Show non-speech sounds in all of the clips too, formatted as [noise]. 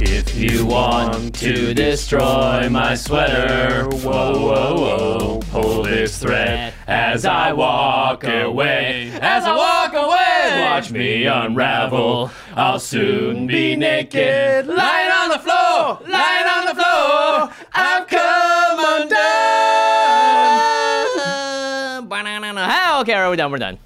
If you want to destroy my sweater, whoa, whoa, whoa, pull this thread as I walk away. As I walk away, watch me unravel. I'll soon be naked, lying on the floor, lying on the floor. I've come undone. Okay, all right, we're done. We're done.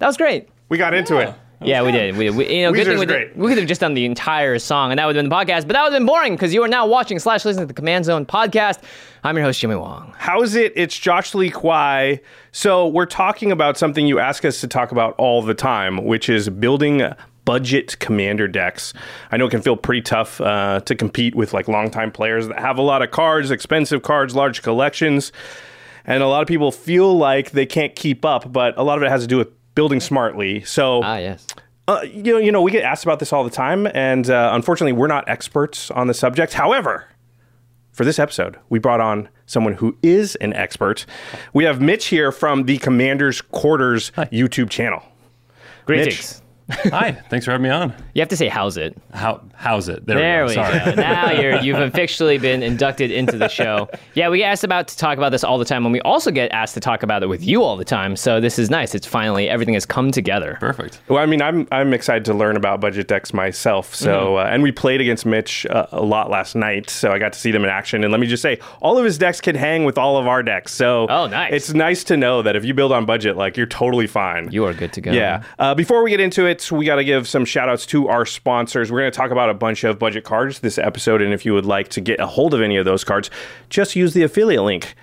That was great. We got into it. Yeah, we did. We, we you know, good thing we, great. did, we could have just done the entire song, and that would have been the podcast. But that would have been boring because you are now watching slash listening to the Command Zone podcast. I'm your host Jimmy Wong. How's it? It's Josh Lee Kwai. So we're talking about something you ask us to talk about all the time, which is building budget commander decks. I know it can feel pretty tough uh, to compete with like longtime players that have a lot of cards, expensive cards, large collections, and a lot of people feel like they can't keep up. But a lot of it has to do with building smartly. So Ah, yes. uh, you know, you know, we get asked about this all the time, and uh, unfortunately, we're not experts on the subject. However, for this episode, we brought on someone who is an expert. We have Mitch here from the Commander's Quarters YouTube channel. Greetings. Hi, thanks for having me on. You have to say how's it. How how's it? There we we go. Sorry. go. Now you're you've officially been inducted into the show. Yeah, we get asked about to talk about this all the time, and we also get asked to talk about it with you all the time. So this is nice. It's finally everything has come together. Perfect. Well, I mean, I'm I'm excited to learn about budget decks myself. So, uh, and we played against Mitch uh, a lot last night, so I got to see them in action. And let me just say, all of his decks can hang with all of our decks. So, Oh, nice. It's nice to know that if you build on budget, like you're totally fine. You are good to go. Yeah. Uh, before we get into it, we got to give some shout outs to our sponsors. We're going to talk about a bunch of budget cards this episode. And if you would like to get a hold of any of those cards, just use the affiliate link.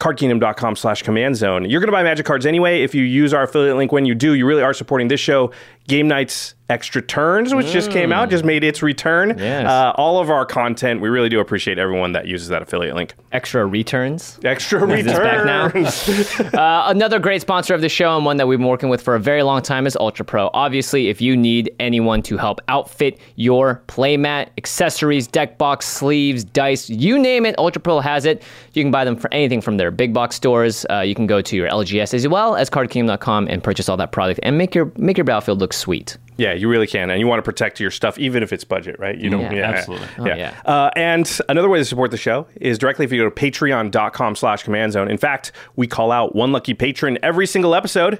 cardkingdom.com slash command zone. You're going to buy magic cards anyway. If you use our affiliate link when you do, you really are supporting this show. Game Knight's Extra Turns, which just came out, just made its return. Yes. Uh, all of our content, we really do appreciate everyone that uses that affiliate link. Extra returns. Extra Is this back now? returns. [laughs] Uh, another great sponsor of the show and one that we've been working with for a very long time is Ultra Pro. Obviously, if you need anyone to help outfit your playmat, accessories, deck box, sleeves, dice, you name it, Ultra Pro has it. You can buy them for anything from their big box stores. Uh, you can go to your LGS as well as cardkingdom.com and purchase all that product and make your make your battlefield look sweet. Yeah, you really can, and you want to protect your stuff, even if it's budget, right? You don't. Yeah, Yeah, absolutely. Oh, yeah. Uh, and another way to support the show is directly if you go to Patreon.com/slash Command Zone. In fact, we call out one lucky patron every single episode,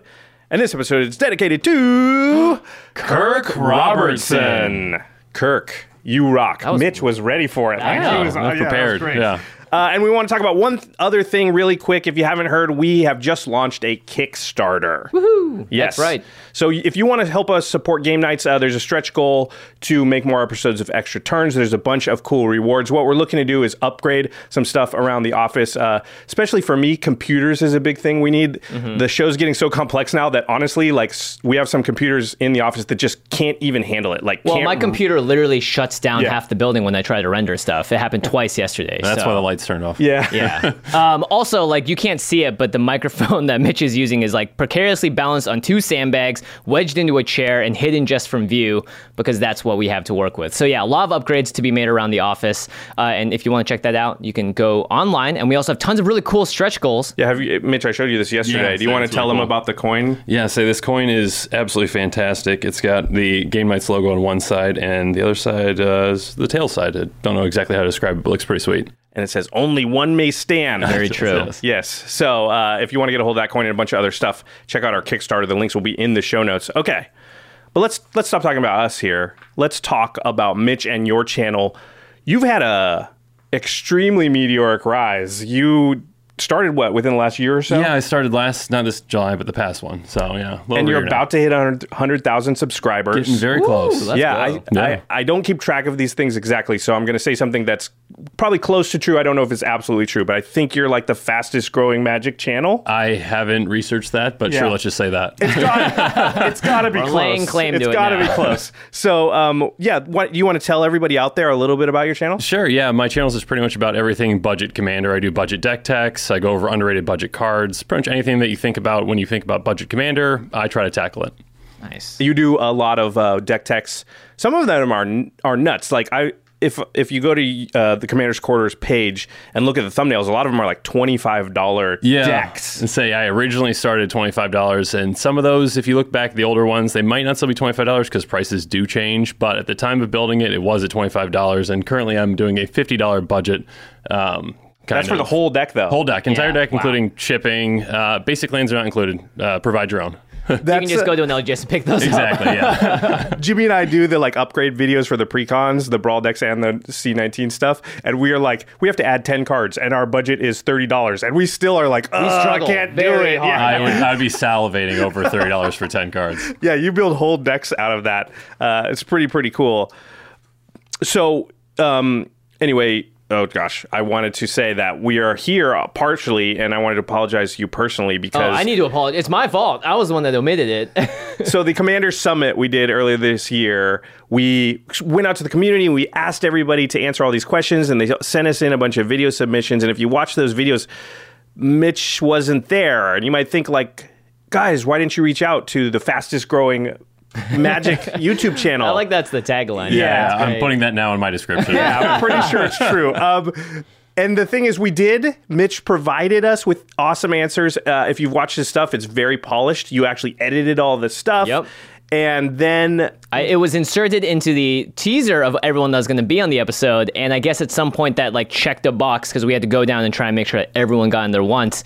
and this episode is dedicated to Kirk Robertson. Kirk, you rock. was- Mitch was ready for it. Like, know. was- I'm was prepared. Yeah. Uh, and we want to talk about one th- other thing really quick. If you haven't heard, we have just launched a Kickstarter. Woohoo! Yes, That's right. So if you want to help us support Game Knights, uh, there's a stretch goal to make more episodes of Extra Turns. There's a bunch of cool rewards. What we're looking to do is upgrade some stuff around the office. Uh, especially for me, computers is a big thing we need. Mm-hmm. The show's getting so complex now that honestly, like we have some computers in the office that just can't even handle it. Like, Well, can't my computer literally shuts down Yeah. half the building when I try to render stuff. It happened twice yesterday. That's so- why the lights lights turned off. Yeah. Yeah. [laughs] um, also, like you can't see it, but the microphone [laughs] that Mitch is using is like precariously balanced on two sandbags, wedged into a chair, and hidden just from view because that's what we have to work with. So yeah, a lot of upgrades to be made around the office. Uh, and if you want to check that out, you can go online. And we also have tons of really cool stretch goals. Yeah, have you, Mitch? I showed you this yesterday. Yeah, Do you want to tell really them cool. about the coin? Yeah, so this coin is absolutely fantastic. It's got the Game Knights logo on one side, and the other side uh, is the tail side. I don't know exactly how to describe it, but it looks pretty sweet. And it says only one may stand. [laughs] Very true. Yes. Yes. So uh, if you want to get a hold of that coin and a bunch of other stuff, check out our Kickstarter. The links will be in the show notes. Okay. But let's let's stop talking about us here. Let's talk about Mitch and your channel. You've had a extremely meteoric rise. You started what within the last year or so? Yeah, I started last, not this July, but the past one. So yeah, And you're a year about to hit 100,000 subscribers. getting very close. let's yeah. I, Yeah. I, I don't keep track of these things exactly, so I'm going to say something that's probably close to true. I don't know if it's absolutely true, but I think you're like the fastest growing Magic channel. I haven't researched that, but Yeah. sure, let's just say that. It's got [laughs] to be We're close. laying claim to It's it got to now. be close. So, um, yeah, what you want to tell everybody out there a little bit about your channel? Sure, yeah. My channel is pretty much about everything budget commander. I do budget deck techs. I go over underrated budget cards. Pretty much anything that you think about when you think about budget commander, I try to tackle it. Nice. You do a lot of uh, deck techs. Some of them are are nuts. Like I. If, if you go to uh, the Commander's Quarters page and look at the thumbnails, a lot of them are like twenty five dollar yeah. decks. And say I originally started twenty five dollars, and some of those, if you look back at the older ones, they might not still be twenty five dollars because prices do change. But at the time of building it, it was at twenty five dollars, and currently I'm doing a fifty dollar budget. Um, kind That's for the whole deck, though. whole deck, entire Yeah, deck, wow. including shipping. Uh, basic lands are not included. Uh, provide your own. [laughs] you can just go to an LGS and pick those up. exactly. Yeah. [laughs] Jimmy and I do the like upgrade videos for the precons, the brawl decks and the C19 stuff, and we are like, we have to add ten cards, and our budget is thirty dollars, and we still are like, "Ugh, I can't do very it. hard. Yeah. I would [laughs] I'd be salivating over thirty dollars for ten cards. yeah, you build whole decks out of that. Uh, it's pretty pretty cool. So um, anyway, oh gosh, I wanted to say that we are here partially, and I wanted to apologize to you personally Oh, because I need to apologize. It's my fault. I was the one that omitted it. [laughs] so the commander summit we did earlier this year we went out to the community we asked everybody to answer all these questions and they sent us in a bunch of video submissions and if you watch those videos mitch wasn't there and you might think like guys why didn't you reach out to the fastest growing magic youtube channel [laughs] I like that's the tagline. Yeah, That's I'm great. putting that now in my description. yeah, I'm pretty sure it's true. [laughs] Um, and the thing is, we did. Mitch provided us with awesome answers. Uh, if you've watched his stuff, it's very polished. You actually edited all the stuff. Yep. And then I, it was inserted into the teaser of everyone that was going to be on the episode, and I guess at some point that like checked a box because we had to go down and try and make sure that everyone got in there once,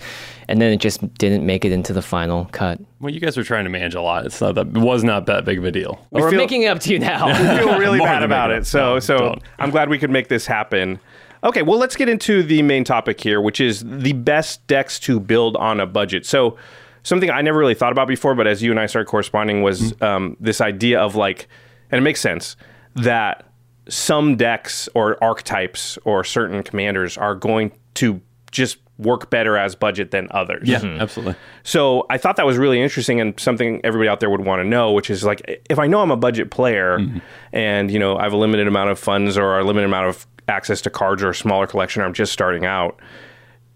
and then it just didn't make it into the final cut. Well, you guys were trying to manage a lot. It's not that. It was not that big of a deal. We're feel- making it up to you now. we feel [laughs] really More bad about it it. So, No, so don't. I'm glad we could make this happen. Okay, well, let's get into the main topic here, which is the best decks to build on a budget. So, something I never really thought about before, but as you and I started corresponding, was Mm-hmm. um, this idea of like, and it makes sense that some decks or archetypes or certain commanders are going to just work better as budget than others. Yeah, mm-hmm. absolutely. So I thought that was really interesting and something everybody out there would want to know, which is like if I know I'm a budget player mm-hmm. and you know I have a limited amount of funds or a limited amount of access to cards or a smaller collection or I'm just starting out,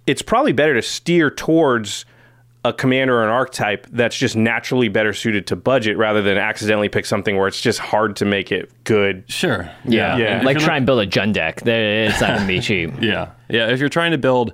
it's probably better to steer towards a commander or an archetype that's just naturally better suited to budget rather than accidentally pick something where it's just hard to make it good. Sure. yeah, Yeah. And like if you're try and build a Jund deck. There- It's not going to be [laughs] cheap. Yeah, yeah. If you're trying to build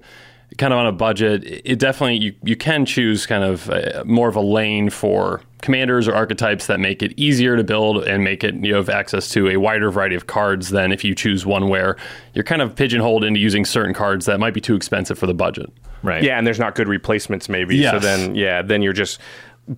kind of on a budget, it definitely you you can choose kind of uh more of a lane for commanders or archetypes that make it easier to build and make it you have access to a wider variety of cards than if you choose one where you're kind of pigeonholed into using certain cards that might be too expensive for the budget. Right. Yeah, and there's not good replacements maybe. So then yeah, then you're just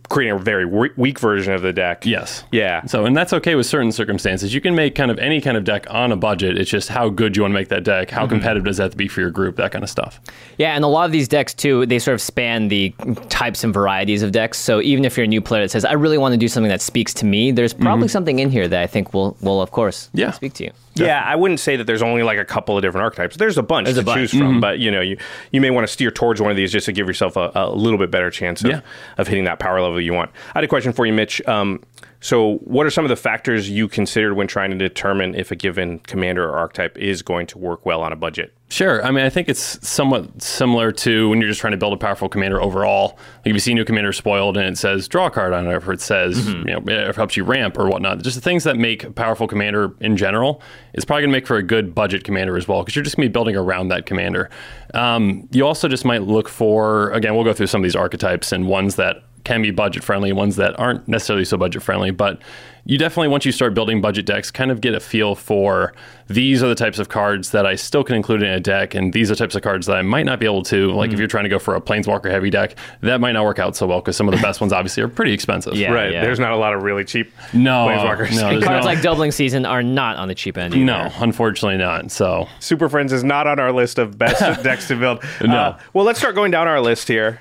creating a very weak version of the deck. Yes. Yeah. So, and that's okay with certain circumstances. You can make kind of any kind of deck on a budget. It's just how good you want to make that deck. How mm-hmm. competitive does that have to be for your group? That kind of stuff. Yeah, and a lot of these decks too, they sort of span the types and varieties of decks. So even if you're a new player that says, "I really want to do something that speaks to me," there's probably mm-hmm. something in here that I think will, will of course, Yeah. speak to you. Yeah, I wouldn't say that there's only like a couple of different archetypes. There's a bunch There's to a bunch. choose from, but you know, you you may want to steer towards one of these just to give yourself a, a little bit better chance of, Yeah. of hitting that power level you want. I had a question for you, Mitch. Um, So, what are some of the factors you considered when trying to determine if a given commander or archetype is going to work well on a budget? Sure. I mean, I think it's somewhat similar to when you're just trying to build a powerful commander overall. Like if you see a new commander spoiled and it says draw a card on it, or it says you know it helps you ramp or whatnot. Just the things that make a powerful commander in general is probably going to make for a good budget commander as well because you're just going to be building around that commander. Um, you also just might look for again, we'll go through some of these archetypes and ones that can be budget friendly, ones that aren't necessarily so budget friendly. But you definitely, once you start building budget decks, kind of get a feel for these are the types of cards that I still can include in a deck, and these are types of cards that I might not be able to. Like if you're trying to go for a Planeswalker heavy deck, that might not work out so well because some of the best ones obviously are pretty expensive. Yeah. right. There's not a lot of really cheap No, Planeswalkers. no, there's Cards no- like Doubling Season are not on the cheap end. Either. No, unfortunately not. So Super Friends is not on our list of best [laughs] decks to build. No. Uh, well, let's start going down our list here.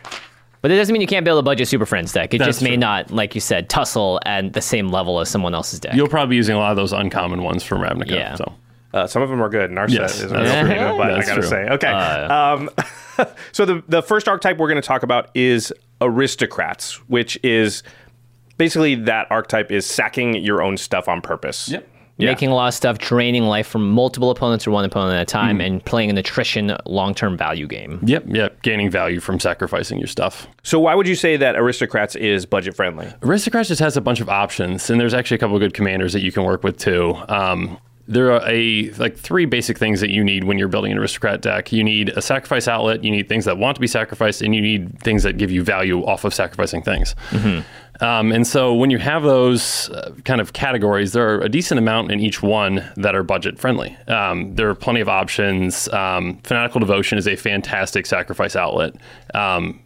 But it doesn't mean you can't build a budget Super Friends deck. It That's just may true. not, like you said, tussle at the same level as someone else's deck. you'll probably be using a lot of those uncommon ones from Ravnica. Yeah. So Uh, some of them are good. Narset Yes. is That's pretty true. good, but I gotta true. say, okay. um, [laughs] so the the first archetype we're going to talk about is aristocrats, which is basically that archetype is sacking your own stuff on purpose. Yep. Yeah. Making a lot of stuff, draining life from multiple opponents or one opponent at a time, Mm-hmm. and playing an attrition long term value game. Yep, yep. Gaining value from sacrificing your stuff. So why would you say that aristocrats is budget friendly? Aristocrats just has a bunch of options, and there's actually a couple of good commanders that you can work with too. Um, there are a like three basic things that you need when you're building an aristocrat deck. You need a sacrifice outlet. You need things that want to be sacrificed, and you need things that give you value off of sacrificing things. Um, and so when you have those uh, kind of categories, there are a decent amount in each one that are budget friendly. Um, there are plenty of options. Um, Fanatical Devotion is a fantastic sacrifice outlet. Um,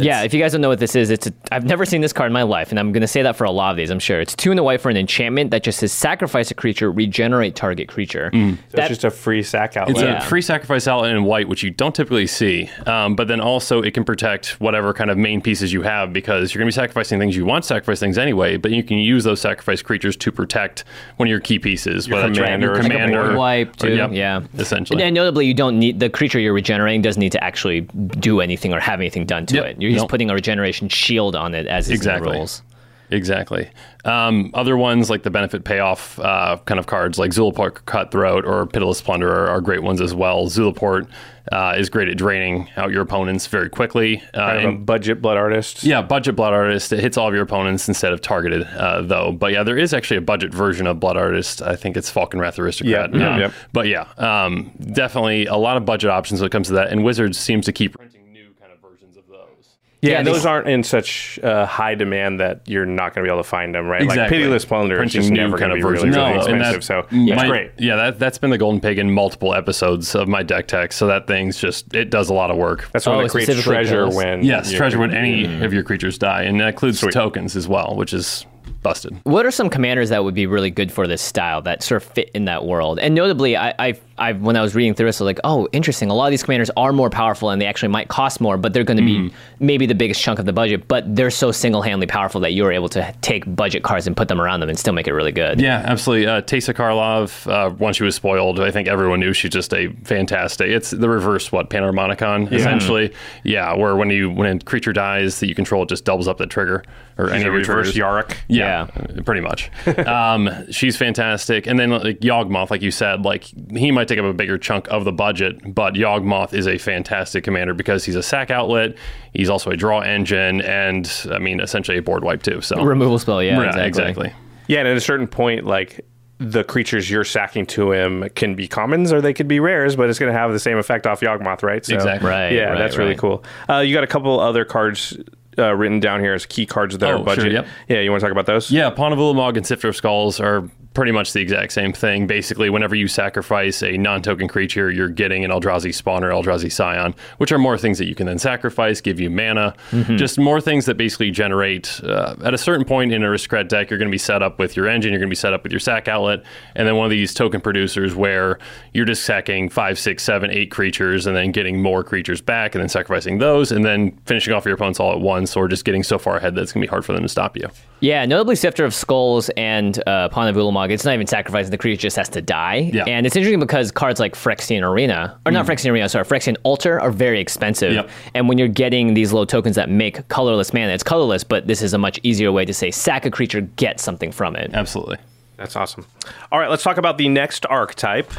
yeah, if you guys don't know what this is, it's a, I've never seen this card in my life, and I'm going to say that for a lot of these. I'm sure it's two and a white for an enchantment that just says sacrifice a creature, regenerate target creature. That's That- just a free sack outlet. It's Yeah. a free sacrifice outlet in white, which you don't typically see. Um, but then also it can protect whatever kind of main pieces you have because you're going to be sacrificing things you want to sacrifice things anyway. But you can use those sacrifice creatures to protect one of your key pieces, Your whether commander your or something. commander, board wipe or- yep, yeah, essentially. And notably, you don't need the creature you're regenerating doesn't need to actually do anything or have anything done to Yep. it. You're just Nope. putting a regeneration shield on it as is in Exactly. rules. Exactly. Um, other ones like the benefit payoff uh, kind of cards, like Zulaport Cutthroat or Pitiless Plunderer, are great ones as well. Zulaport uh, is great at draining out your opponents very quickly. Uh, Kind of a and- budget blood artist. Yeah, budget blood artist. It hits all of your opponents instead of targeted, uh, though. But yeah, there is actually a budget version of blood artist. I think it's Falkenrath Aristocrat. Yep, yep, Uh, yep. But yeah, um, definitely a lot of budget options when it comes to that. And Wizards seems to keep printing new kind of versions of those. Yeah, Yeah, those aren't in such uh, high demand that you're not going to be able to find them, right? Like Exactly. Pitiless Plunder is just never going kind to of be really, really of those. And expensive. So that that's might- great. Yeah, that that's been the golden pig in multiple episodes of my deck tech. So that thing's just it does a lot of work. That's when Oh, it creates treasure pills. when yes, treasure when any of your creatures die, and that includes Sweet. tokens as well, which is busted. What are some commanders that would be really good for this style that sort of fit in that world? And notably, I, I, I when I was reading through this, I was like, oh, interesting. A lot of these commanders are more powerful and they actually might cost more, but they're going to be maybe the biggest chunk of the budget. But they're so single-handedly powerful that you're able to take budget cards and put them around them and still make it really good. Yeah, absolutely. Uh, Teysa Karlov, uh, once she was spoiled, I think everyone knew she's just a fantastic. It's the reverse what Panharmonicon essentially. Yeah, where when you when a creature dies that you control, it just doubles up the trigger or any of your reverse triggers. Yarok. Yeah, uh, pretty much. [laughs] um, she's fantastic. And then like Yawgmoth, like you said, like he might take up a bigger chunk of the budget, but Yawgmoth is a fantastic commander because he's a sack outlet. He's also a draw engine, and I mean essentially a board wipe too. So Removal spell, yeah, Yeah, exactly. exactly. Yeah, and at a certain point, like the creatures you're sacking to him can be commons or they could be rares, but it's going to have the same effect off Yawgmoth, right? So, Exactly. Right, Yeah, right, that's really cool. Uh, you got a couple other cards uh, written down here as key cards that Oh, are sure, budget. yep. Yeah, you want to talk about those? Yeah, of and Sifter of Skulls are pretty much the exact same thing. Basically, whenever you sacrifice a non-token creature, you're getting an Eldrazi Spawn or Eldrazi Scion, which are more things that you can then sacrifice, give you mana. Just more things that basically generate. Uh, at a certain point in a Aristocrat deck, you're going to be set up with your engine, you're going to be set up with your sack outlet, and then one of these token producers where you're just sacking five, six, seven, eight creatures, and then getting more creatures back, and then sacrificing those, and then finishing off your opponents all at once, or just getting so far ahead that it's going to be hard for them to stop you. Yeah, notably Sifter of Skulls and uh, Pawn of Ulamog log. It's not even sacrificing the creature; just has to die. Yeah. And it's interesting because cards like Phyrexian Arena, or not mm. Phyrexian Arena, sorry, Phyrexian Altar, are very expensive. Yep. And when you're getting these low tokens that make colorless mana, it's colorless, but this is a much easier way to say sack a creature, get something from it. Absolutely. That's awesome. All right, let's talk about the next archetype.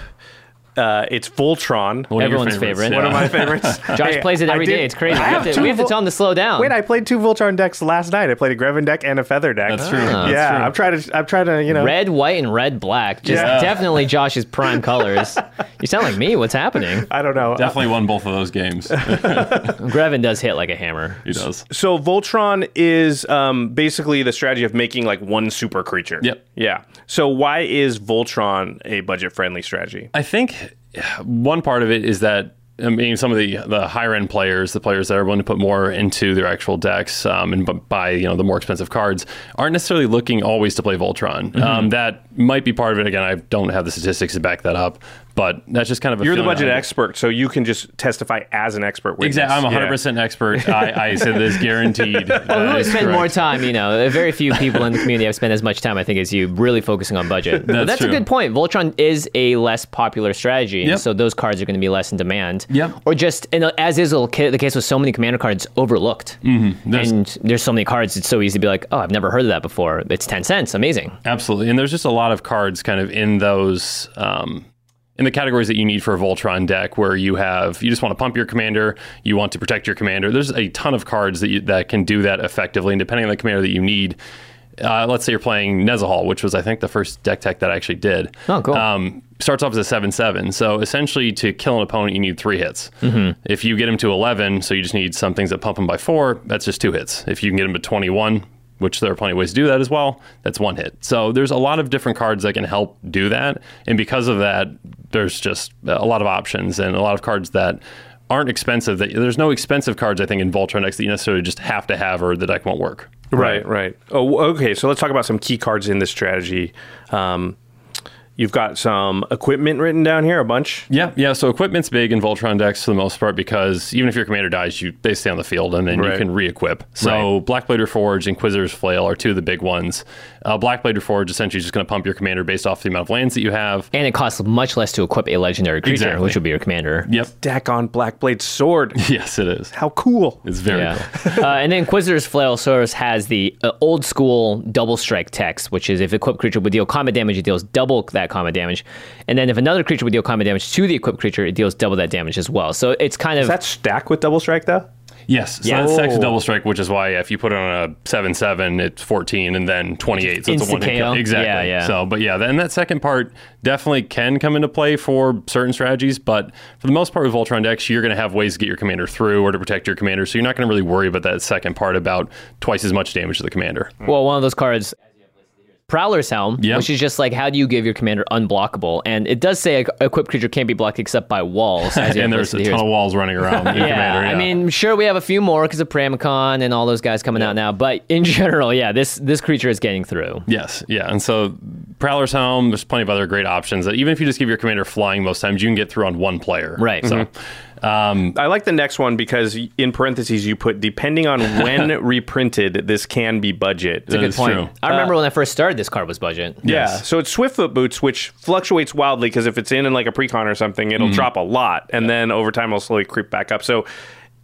Uh, it's Voltron. One Everyone's favorite. yeah. One of my favorites. [laughs] Josh Hey, plays it I every day. did- It's crazy. I We have, have to, we have, to tell him to slow down. Wait, I played two Voltron decks last night. I played a Greven deck and a Feather deck. That's true. That's yeah, true. I'm trying to. I'm trying to. You know. red, white, and red, black. Just Yeah. definitely Josh's prime colors. [laughs] You sound like me. What's happening? I don't know. Definitely won both of those games. [laughs] Greven does hit like a hammer. he does. So Voltron is um, basically the strategy of making like one super creature. Yep. Yeah. So why is Voltron a budget-friendly strategy? I think one part of it is that I mean, some of the the higher end players, the players that are willing to put more into their actual decks um, and bu- buy you know the more expensive cards, aren't necessarily looking always to play Voltron. Mm-hmm. Um, that might be part of it. Again, I don't have the statistics to back that up, but that's just kind of a You're the budget expert, so you can just testify as an expert. Witness. Exactly, I'm Yeah. 100 percent expert. [laughs] I, I said this guaranteed. Well, who That would is spend more time? You know, very few people in the community have spent as much time, I think, as you really focusing on budget. But [laughs] That's that's a good point. Voltron is a less popular strategy, Yep. so those cards are going to be less in demand. Yep. Or just, and as is the the case with so many commander cards, overlooked. Mm-hmm. There's- And there's so many cards, it's so easy to be like, oh, I've never heard of that before. It's 10 cents. Amazing. Absolutely, and there's just a lot of cards kind of in those. Um, in the categories that you need for a Voltron deck, where you have you just want to pump your commander, you want to protect your commander. There's a ton of cards that you, that can do that effectively, and depending on the commander that you need. Uh, let's say you're playing Nezahal, which was I think the first deck tech that I actually did. Oh, cool. Um, starts off as a seven seven, so essentially to kill an opponent you need three hits. Mm-hmm. If you get him to eleven, so you just need some things that pump him by four. That's just two hits. If you can get him to twenty one, which there are plenty of ways to do that as well. That's one hit. So there's a lot of different cards that can help do that. And because of that, there's just a lot of options and a lot of cards that aren't expensive. That there's no expensive cards I think in Voltron decks that you necessarily just have to have or the deck won't work. Right, right. Oh, okay. So let's talk about some key cards in this strategy. Um, you've got some equipment written down here, a bunch. Yeah, yeah. So equipment's big in Voltron decks for the most part because even if your commander dies, you they stay on the field and then Right. you can re-equip. So Blackblade Reforged, Inquisitor's Flail are two of the big ones. Uh, Blackblade Reforged essentially is just going to pump your commander based off the amount of lands that you have. And it costs much less to equip a legendary creature, Exactly. which would be your commander. Yep. Deck on Blackblade Sword. [laughs] Yes, it is. How cool. It's very Yeah. cool. [laughs] uh, and then [laughs] Inquisitor's Flail Source has the uh, old school double strike text, which is if equipped creature would deal combat damage, it deals double that combat damage. And then if another creature would deal combat damage to the equipped creature, it deals double that damage as well. So it's kind of. Does that stack with Double Strike, though? Yes, so Yeah. that's stacks Oh. double strike, which is why if you put it on a seven seven, it's fourteen and then twenty eight. So it's a one hit kill. KO? Exactly. Yeah, yeah. So, but yeah, and that second part definitely can come into play for certain strategies. But for the most part, with Voltron decks, you're going to have ways to get your commander through or to protect your commander. So you're not going to really worry about that second part about twice as much damage to the commander. Well, one of those cards, Prowler's Helm, Yep. which is just like how do you give your commander unblockable? And it does say a equipped creature can't be blocked except by walls. As [laughs] and there's a ton of walls running around [laughs] your yeah, commander. I mean, sure, we have a few more because of Pramicon and all those guys coming out now. But in [laughs] general, yeah, this this creature is getting through. Yes, yeah, and so Prowler's Helm. There's plenty of other great options that even if you just give your commander flying, most times you can get through on one player. Right. So, mm-hmm. Um, I like the next one because in parentheses you put depending on [laughs] when reprinted, this can be budget. That Good point. true. I remember when I first started, this card was budget. Yeah. Yes. So it's Swiftfoot Boots, which fluctuates wildly because if it's in in like a precon or something, it'll drop a lot, and then over time it'll slowly creep back up. So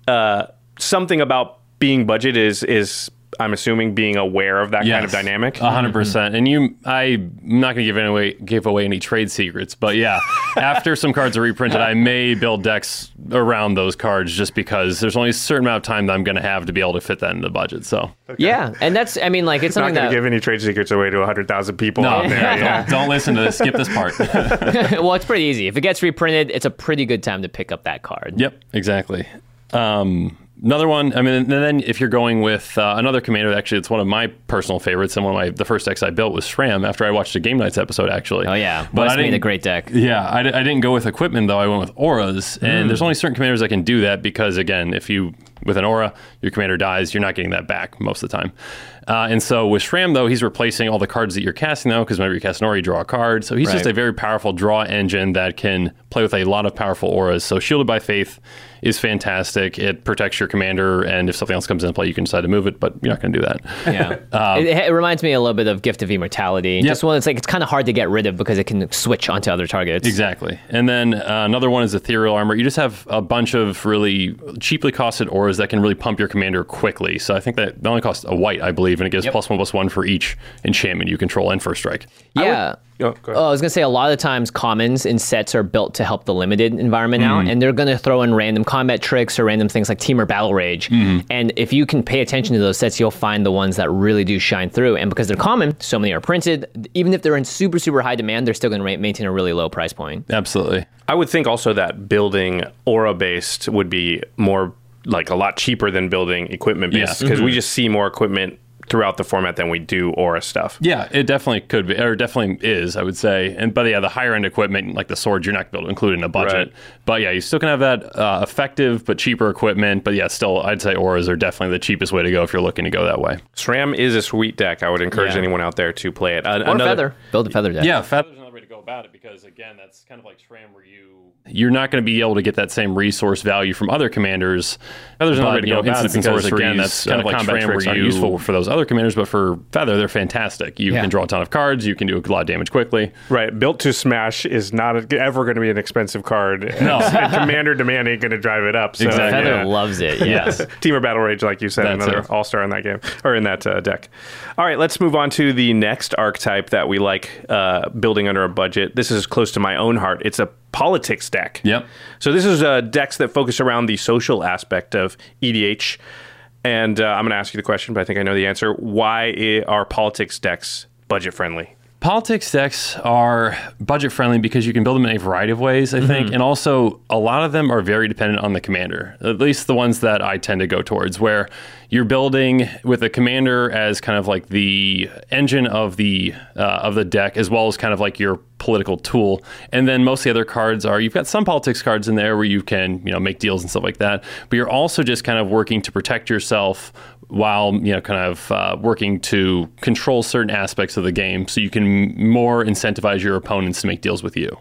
uh, something about being budget is is I'm assuming being aware of that kind of dynamic. Hundred percent. And you, I'm not going to give away give away any trade secrets, but yeah, [laughs] after some cards are reprinted, I may build decks around those cards just because there's only a certain amount of time that I'm going to have to be able to fit that into the budget. So Yeah, and that's I mean, like it's not going to give any trade secrets away to 100,000 people no, out there. Yeah. don't, don't listen to this. Skip this part. [laughs] well, it's pretty easy. If it gets reprinted, it's a pretty good time to pick up that card. Yep, exactly. Um, another one. I mean, and then if you're going with uh, another commander, actually, it's one of my personal favorites, and one of my the first decks I built was Sram after I watched a Game Knights episode. Actually, Oh yeah, but West I made a great deck. Yeah, I, I didn't go with equipment though. I went with auras, and there's only certain commanders that can do that because again, if you with an aura, your commander dies, you're not getting that back most of the time. Uh, and so with Sram, though, he's replacing all the cards that you're casting, though, because whenever you cast an aura, you draw a card. So he's just a very powerful draw engine that can play with a lot of powerful auras. So Shielded by Faith is fantastic. It protects your commander, and if something else comes into play, you can decide to move it, but you're not going to do that. Yeah, [laughs] it, it reminds me a little bit of Gift of Immortality. Just one that's like it's kind of hard to get rid of because it can switch onto other targets. Exactly. And then uh, another one is ethereal armor. You just have a bunch of really cheaply costed auras that can really pump your commander quickly. So I think that that only costs a white, I believe, and it gives plus one plus one for each enchantment you control and first strike. Yeah. Oh, go ahead. Oh, I was gonna say a lot of times commons in sets are built to help the limited environment out, mm. and they're gonna throw in random combat tricks or random things like Temur Battle Rage. Mm-hmm. And if you can pay attention to those sets, you'll find the ones that really do shine through. And because they're common, so many are printed. Even if they're in super super high demand, they're still gonna maintain a really low price point. Absolutely. I would think also that building aura based would be more like a lot cheaper than building equipment based Yeah. Mm-hmm. because we just see more equipment throughout the format than we do aura stuff. Yeah, it definitely could be, or definitely is, I would say. And but yeah, the higher end equipment, like the swords, you're not going to be able to include in a budget. Right. But yeah, you still can have that uh, effective but cheaper equipment. But yeah, still, I'd say auras are definitely the cheapest way to go if you're looking to go that way. SRAM is a sweet deck. I would encourage Yeah. anyone out there to play it. Uh, Or feather, build a feather deck. Yeah, feather's another way to go about it because again, that's kind of like Sram where you you're not going to be able to get that same resource value from other commanders. Feather's another way to you go know, about it because again, where that's you kind of use, like uh, Sram where tricks aren't you useful. for those other commanders, but for Feather, they're fantastic. You Yeah. can draw a ton of cards. You can do a lot of damage quickly. Right, built to smash is not a, ever going to be an expensive card. No, [laughs] Commander Demand ain't going to drive it up. So, Exactly. Feather yeah. loves it. Yes. [laughs] Temur Battle Rage, like you said, That's another all star in that game or in that uh, deck. All right, let's move on to the next archetype that we like uh, building under a budget. This is close to my own heart. It's a politics deck. Yep. So this is uh, decks that focus around the social aspect of EDH. And uh, I'm going to ask you the question, but I think I know the answer. Why are politics decks budget friendly? Politics decks are budget friendly because you can build them in a variety of ways, I think. And also, a lot of them are very dependent on the commander, at least the ones that I tend to go towards, where you're building with the commander as kind of like the engine of the uh, of the deck, as well as kind of like your political tool. And then most of the other cards are you've got some politics cards in there where you can you know make deals and stuff like that, but you're also just kind of working to protect yourself while you know kind of uh, working to control certain aspects of the game so you can more incentivize your opponents to make deals with you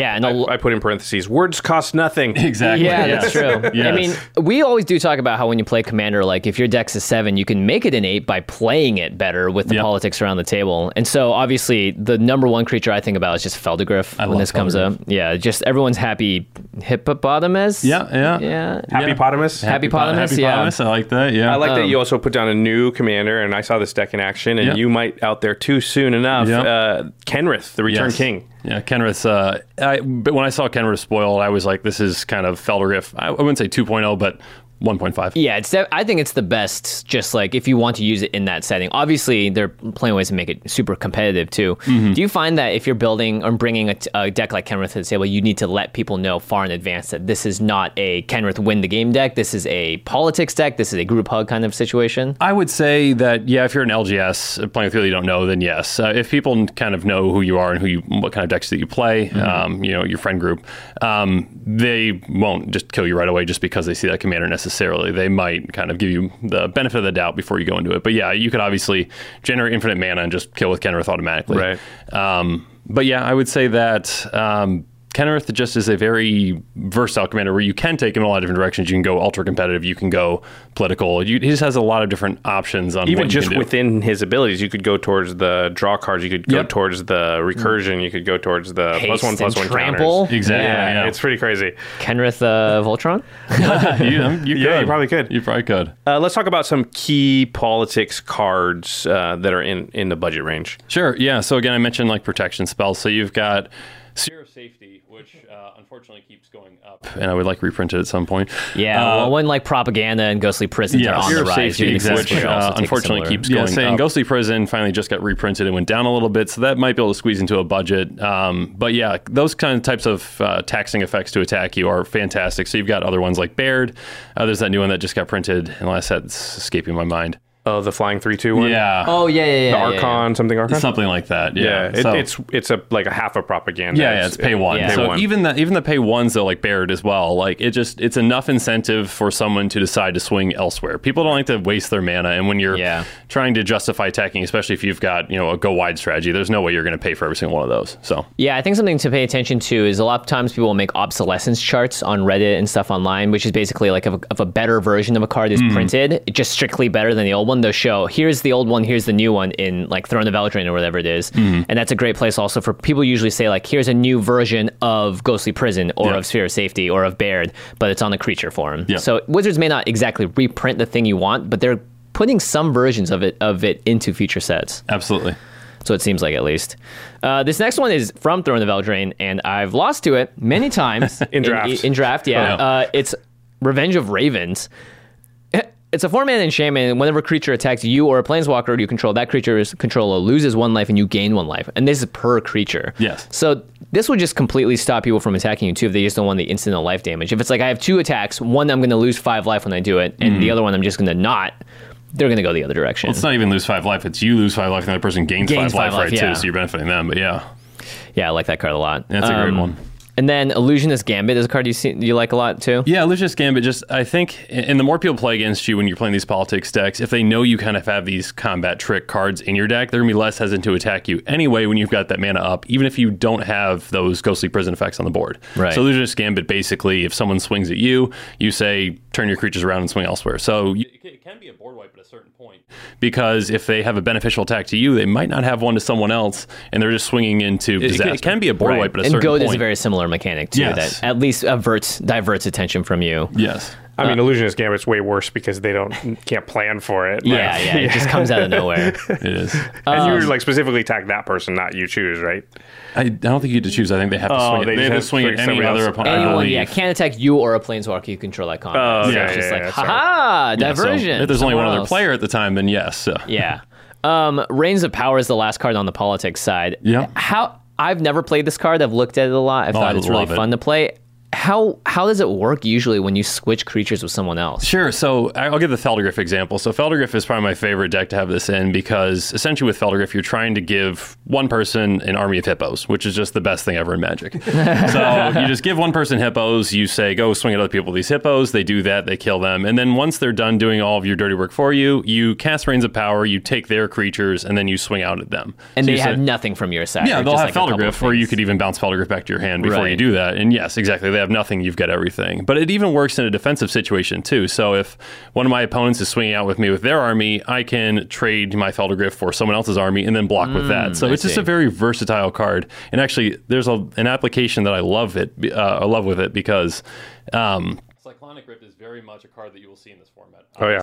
Yeah, and a lo- I put in parentheses, words cost nothing. [laughs] exactly Yeah, that's true. I mean, we always do talk about how when you play Commander, like if your deck's a seven, you can make it an eight by playing it better with the Yep. politics around the table. And so, obviously, the number one creature I think about is just Phelddagrif when love this comes up. Yeah, just everyone's happy. Hippopotamus. yeah yeah yeah. Happy Potamus. Happy Potamus, Happy yeah. I like that yeah I like that Um, you also put down a new commander, and I saw this deck in action, and Yeah. you might out there too soon enough. Yeah. Uh, Kenrith, the Return Yes. King. Yeah, Kenrith's. Uh, I, but when I saw Kenrith spoiled, I was like, "This is kind of Phelddagrif." I, I wouldn't say 2.0, but 1.5. Yeah, it's. I think it's the best. Just like if you want to use it in that setting. Obviously, there are plenty of ways to make it super competitive too. Mm-hmm. Do you find that if you're building or bringing a deck like Kenrith to the table, you need to let people know far in advance that this is not a Kenrith win the game deck. This is a politics deck. This is a group hug kind of situation. I would say that yeah, if you're an LGS playing with people you don't know, then yes. Uh, if people kind of know who you are and who you, what kind of decks that you play, um, you know, your friend group, um, they won't just kill you right away just because they see that commander necessarily. They might kind of give you the benefit of the doubt before you go into it. But yeah, you could obviously generate infinite mana and just kill with Kenrith automatically. Right. Um, but yeah, I would say that. Um, Kenrith just is a very versatile commander where you can take him in a lot of different directions. You can go ultra competitive, you can go political. You, he just has a lot of different options on Even what you just can do. within his abilities, you could go towards the draw cards. You could go Yep. towards the recursion. You could go towards the Haste one plus and one trample. counters. Exactly, Yeah, yeah. it's pretty crazy. Kenrith uh, Voltron. [laughs] [laughs] you, know, you Yeah, you probably could. You probably could. Uh, let's talk about some key politics cards uh, that are in in the budget range. Sure. Yeah. So again, I mentioned like protection spells. So you've got Sphere of Safety, which uh, unfortunately keeps going up, and I would like reprinted at some point. Yeah, Uh, well, when like propaganda and ghostly prisons yeah, are on the rise, Safety, you can which it to also uh, unfortunately similar- keeps yeah, going saying up. Ghostly Prison finally just got reprinted and went down a little bit, so that might be able to squeeze into a budget. Um, but yeah, those kind of types of uh, taxing effects to attack you are fantastic. So you've got other ones like Baird. Uh, there's that new one that just got printed, and last set escaping my mind. Oh, the flying three two one. Yeah. Oh yeah, yeah, yeah. the yeah, yeah. Archon, something Archon. Something like that. Yeah. yeah, it, So- it's it's a like a half a propaganda. Yeah, yeah, it's pay one. Yeah. Pay so one. even the even the pay ones though, like Baird as well, like it just it's enough incentive for someone to decide to swing elsewhere. People don't like to waste their mana, and when you're Yeah. trying to justify attacking, especially if you've got you know a go wide strategy, there's no way you're going to pay for every single one of those. So Yeah, I think something to pay attention to is a lot of times people will make obsolescence charts on Reddit and stuff online, which is basically like if a, if a better version of a card is hmm. printed, just strictly better than the old one, they'll show here's the old one, here's the new one in like Throne of Eldraine or whatever it is. And that's a great place also for people usually say like here's a new version of Ghostly Prison or Yeah. of Sphere of Safety or of Baird, but it's on the creature form. Yeah. So Wizards may not exactly reprint the thing you want, but they're putting some versions of it of it into future sets. absolutely. So it seems like at least. Uh, this next one is from Throne of Eldraine, and I've lost to it many times [laughs] In draft. In, draft, yeah. Oh, yeah. Uh, it's Revenge of Ravens. It's a four man enchantment. Whenever a creature attacks you or a planeswalker you control, that creature's controller loses one life and you gain one life. And this is per creature. Yes. So this would just completely stop people from attacking you too if they just don't want the instant life damage. If it's like I have two attacks, one I'm going to lose five life when I do it, and Mm-hmm. the other one I'm just going to not. They're going to go the other direction. It's not even lose five life. It's you lose five life, and the other person gains, Gains five, five life, life, right yeah. too. So you're benefiting them. But yeah, Yeah, I like that card a lot. That's a great Um, one. And then Illusionist Gambit is a card you see, you like a lot too. Yeah, Illusionist Gambit. Just I think, and the more people play against you when you're playing these politics decks, if they know you kind of have these combat trick cards in your deck, they're gonna be less hesitant to attack you anyway when you've got that mana up, even if you don't have those ghostly prison effects on the board. Right. So Illusionist Gambit basically, if someone swings at you, you say turn your creatures around and swing elsewhere. So you, it can- be a board wipe at a certain point because if they have a beneficial attack to you, they might not have one to someone else, and they're just swinging into it, disaster. can, it can be a board Right. wipe at a and certain Goad point. is a very similar mechanic too Yes. that at least averts diverts attention from you. yes. I mean, Illusionist Gambit's way worse because they don't can't plan for it. Yeah, Like, yeah, it just comes out of nowhere. [laughs] It is. and you were like specifically attack that person, not you choose, right? I, I don't think you get to choose. I think they have to Oh, swing. it. they They, have to swing swing at any somebody other opponent. Anyone, yeah, can't attack you or a planeswalker you control that combat. Oh, so okay, it's just yeah, like, yeah, ha sorry. ha, Yeah, so diversion. if there's only one somewhere other player at the time, then yes. So. Yeah. Um, Reins of Power is the last card on the politics side. Yeah. How I've never played this card. I've looked at it a lot. I thought I it's really it. fun to play. How how does it work usually when you switch creatures with someone else? Sure. So I'll give the Phelddagrif example. So Phelddagrif is probably my favorite deck to have this in because essentially with Phelddagrif, you're trying to give one person an army of hippos, which is just the best thing ever in Magic. [laughs] so you just give one person hippos. You say, go swing at other people with these hippos. They do that. They kill them. And then once they're done doing all of your dirty work for you, you cast Reins of Power. You take their creatures and then you swing out at them. And So they have say- nothing from your side. Yeah, they'll have like or you could even bounce Phelddagrif back to your hand before you do that. And yes, exactly. They have nothing, you've got everything. But it even works in a defensive situation too. So if one of my opponents is swinging out with me with their army, I can trade my Phelddagrif for someone else's army and then block with that. So Mm, I it's just a very versatile card. And actually, there's a, an application that I love it. Uh, I love with it because. Um, Cyclonic Rift is very much a card that you will see in this format. Oh, yeah.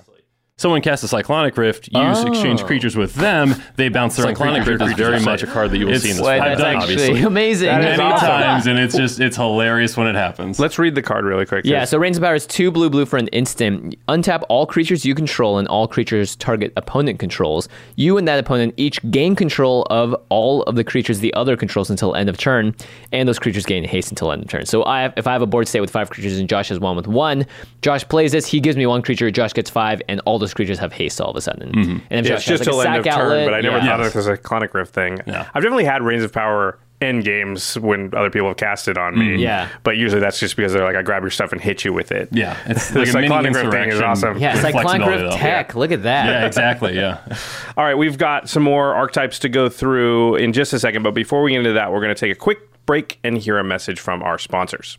Obviously. Someone casts a Cyclonic Rift, you exchange Oh. creatures with them, they bounce their Cyclonic creature. Rift is very much a card that you will see in this Wait, format. that's done, actually obviously. [laughs] amazing. That is Many awesome. times, and it's just it's hilarious when it happens. Let's read the card really quick. Yeah, so Reins of Power is two blue blue for an instant. Untap all creatures you control and all creatures target opponent controls. You and that opponent each gain control of all of the creatures the other controls until end of turn, and those creatures gain haste until end of turn. So I have, if I have a board state with five creatures and Josh has one with one, Josh plays this, he gives me one creature, Josh gets five, and all those creatures have haste all of a sudden. Mm-hmm. And Yeah, it's just has like a end of sack turn, but I never yeah. thought of this as a Clonic Rift thing. Yeah. I've definitely had Reins of Power in games when other people have cast it on me. Mm. Yeah. But usually that's just because they're like, I grab your stuff and hit you with it. yeah, it's The [laughs] like a mini Cyclonic Rift thing is awesome. Yeah, it's like Clonic flexibility, Rift though. Tech. Look at that. Yeah, exactly. Yeah. [laughs] All right, we've got some more archetypes to go through in just a second, but before we get into that, we're going to take a quick break and hear a message from our sponsors.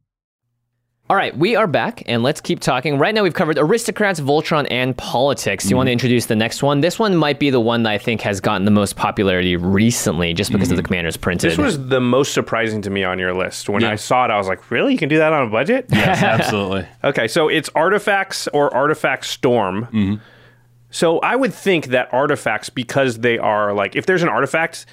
All right, we are back and let's keep talking. Right now, we've covered aristocrats, Voltron, and politics. You want to introduce the next one? This one might be the one that I think has gotten the most popularity recently just because of the commanders printed. This was the most surprising to me on your list. When Yeah. I saw it, I was like, really? You can do that on a budget? Yes, [laughs] absolutely. Okay, so it's artifacts or artifact storm. Mm-hmm. So I would think that artifacts, because they are like, if there's an artifact,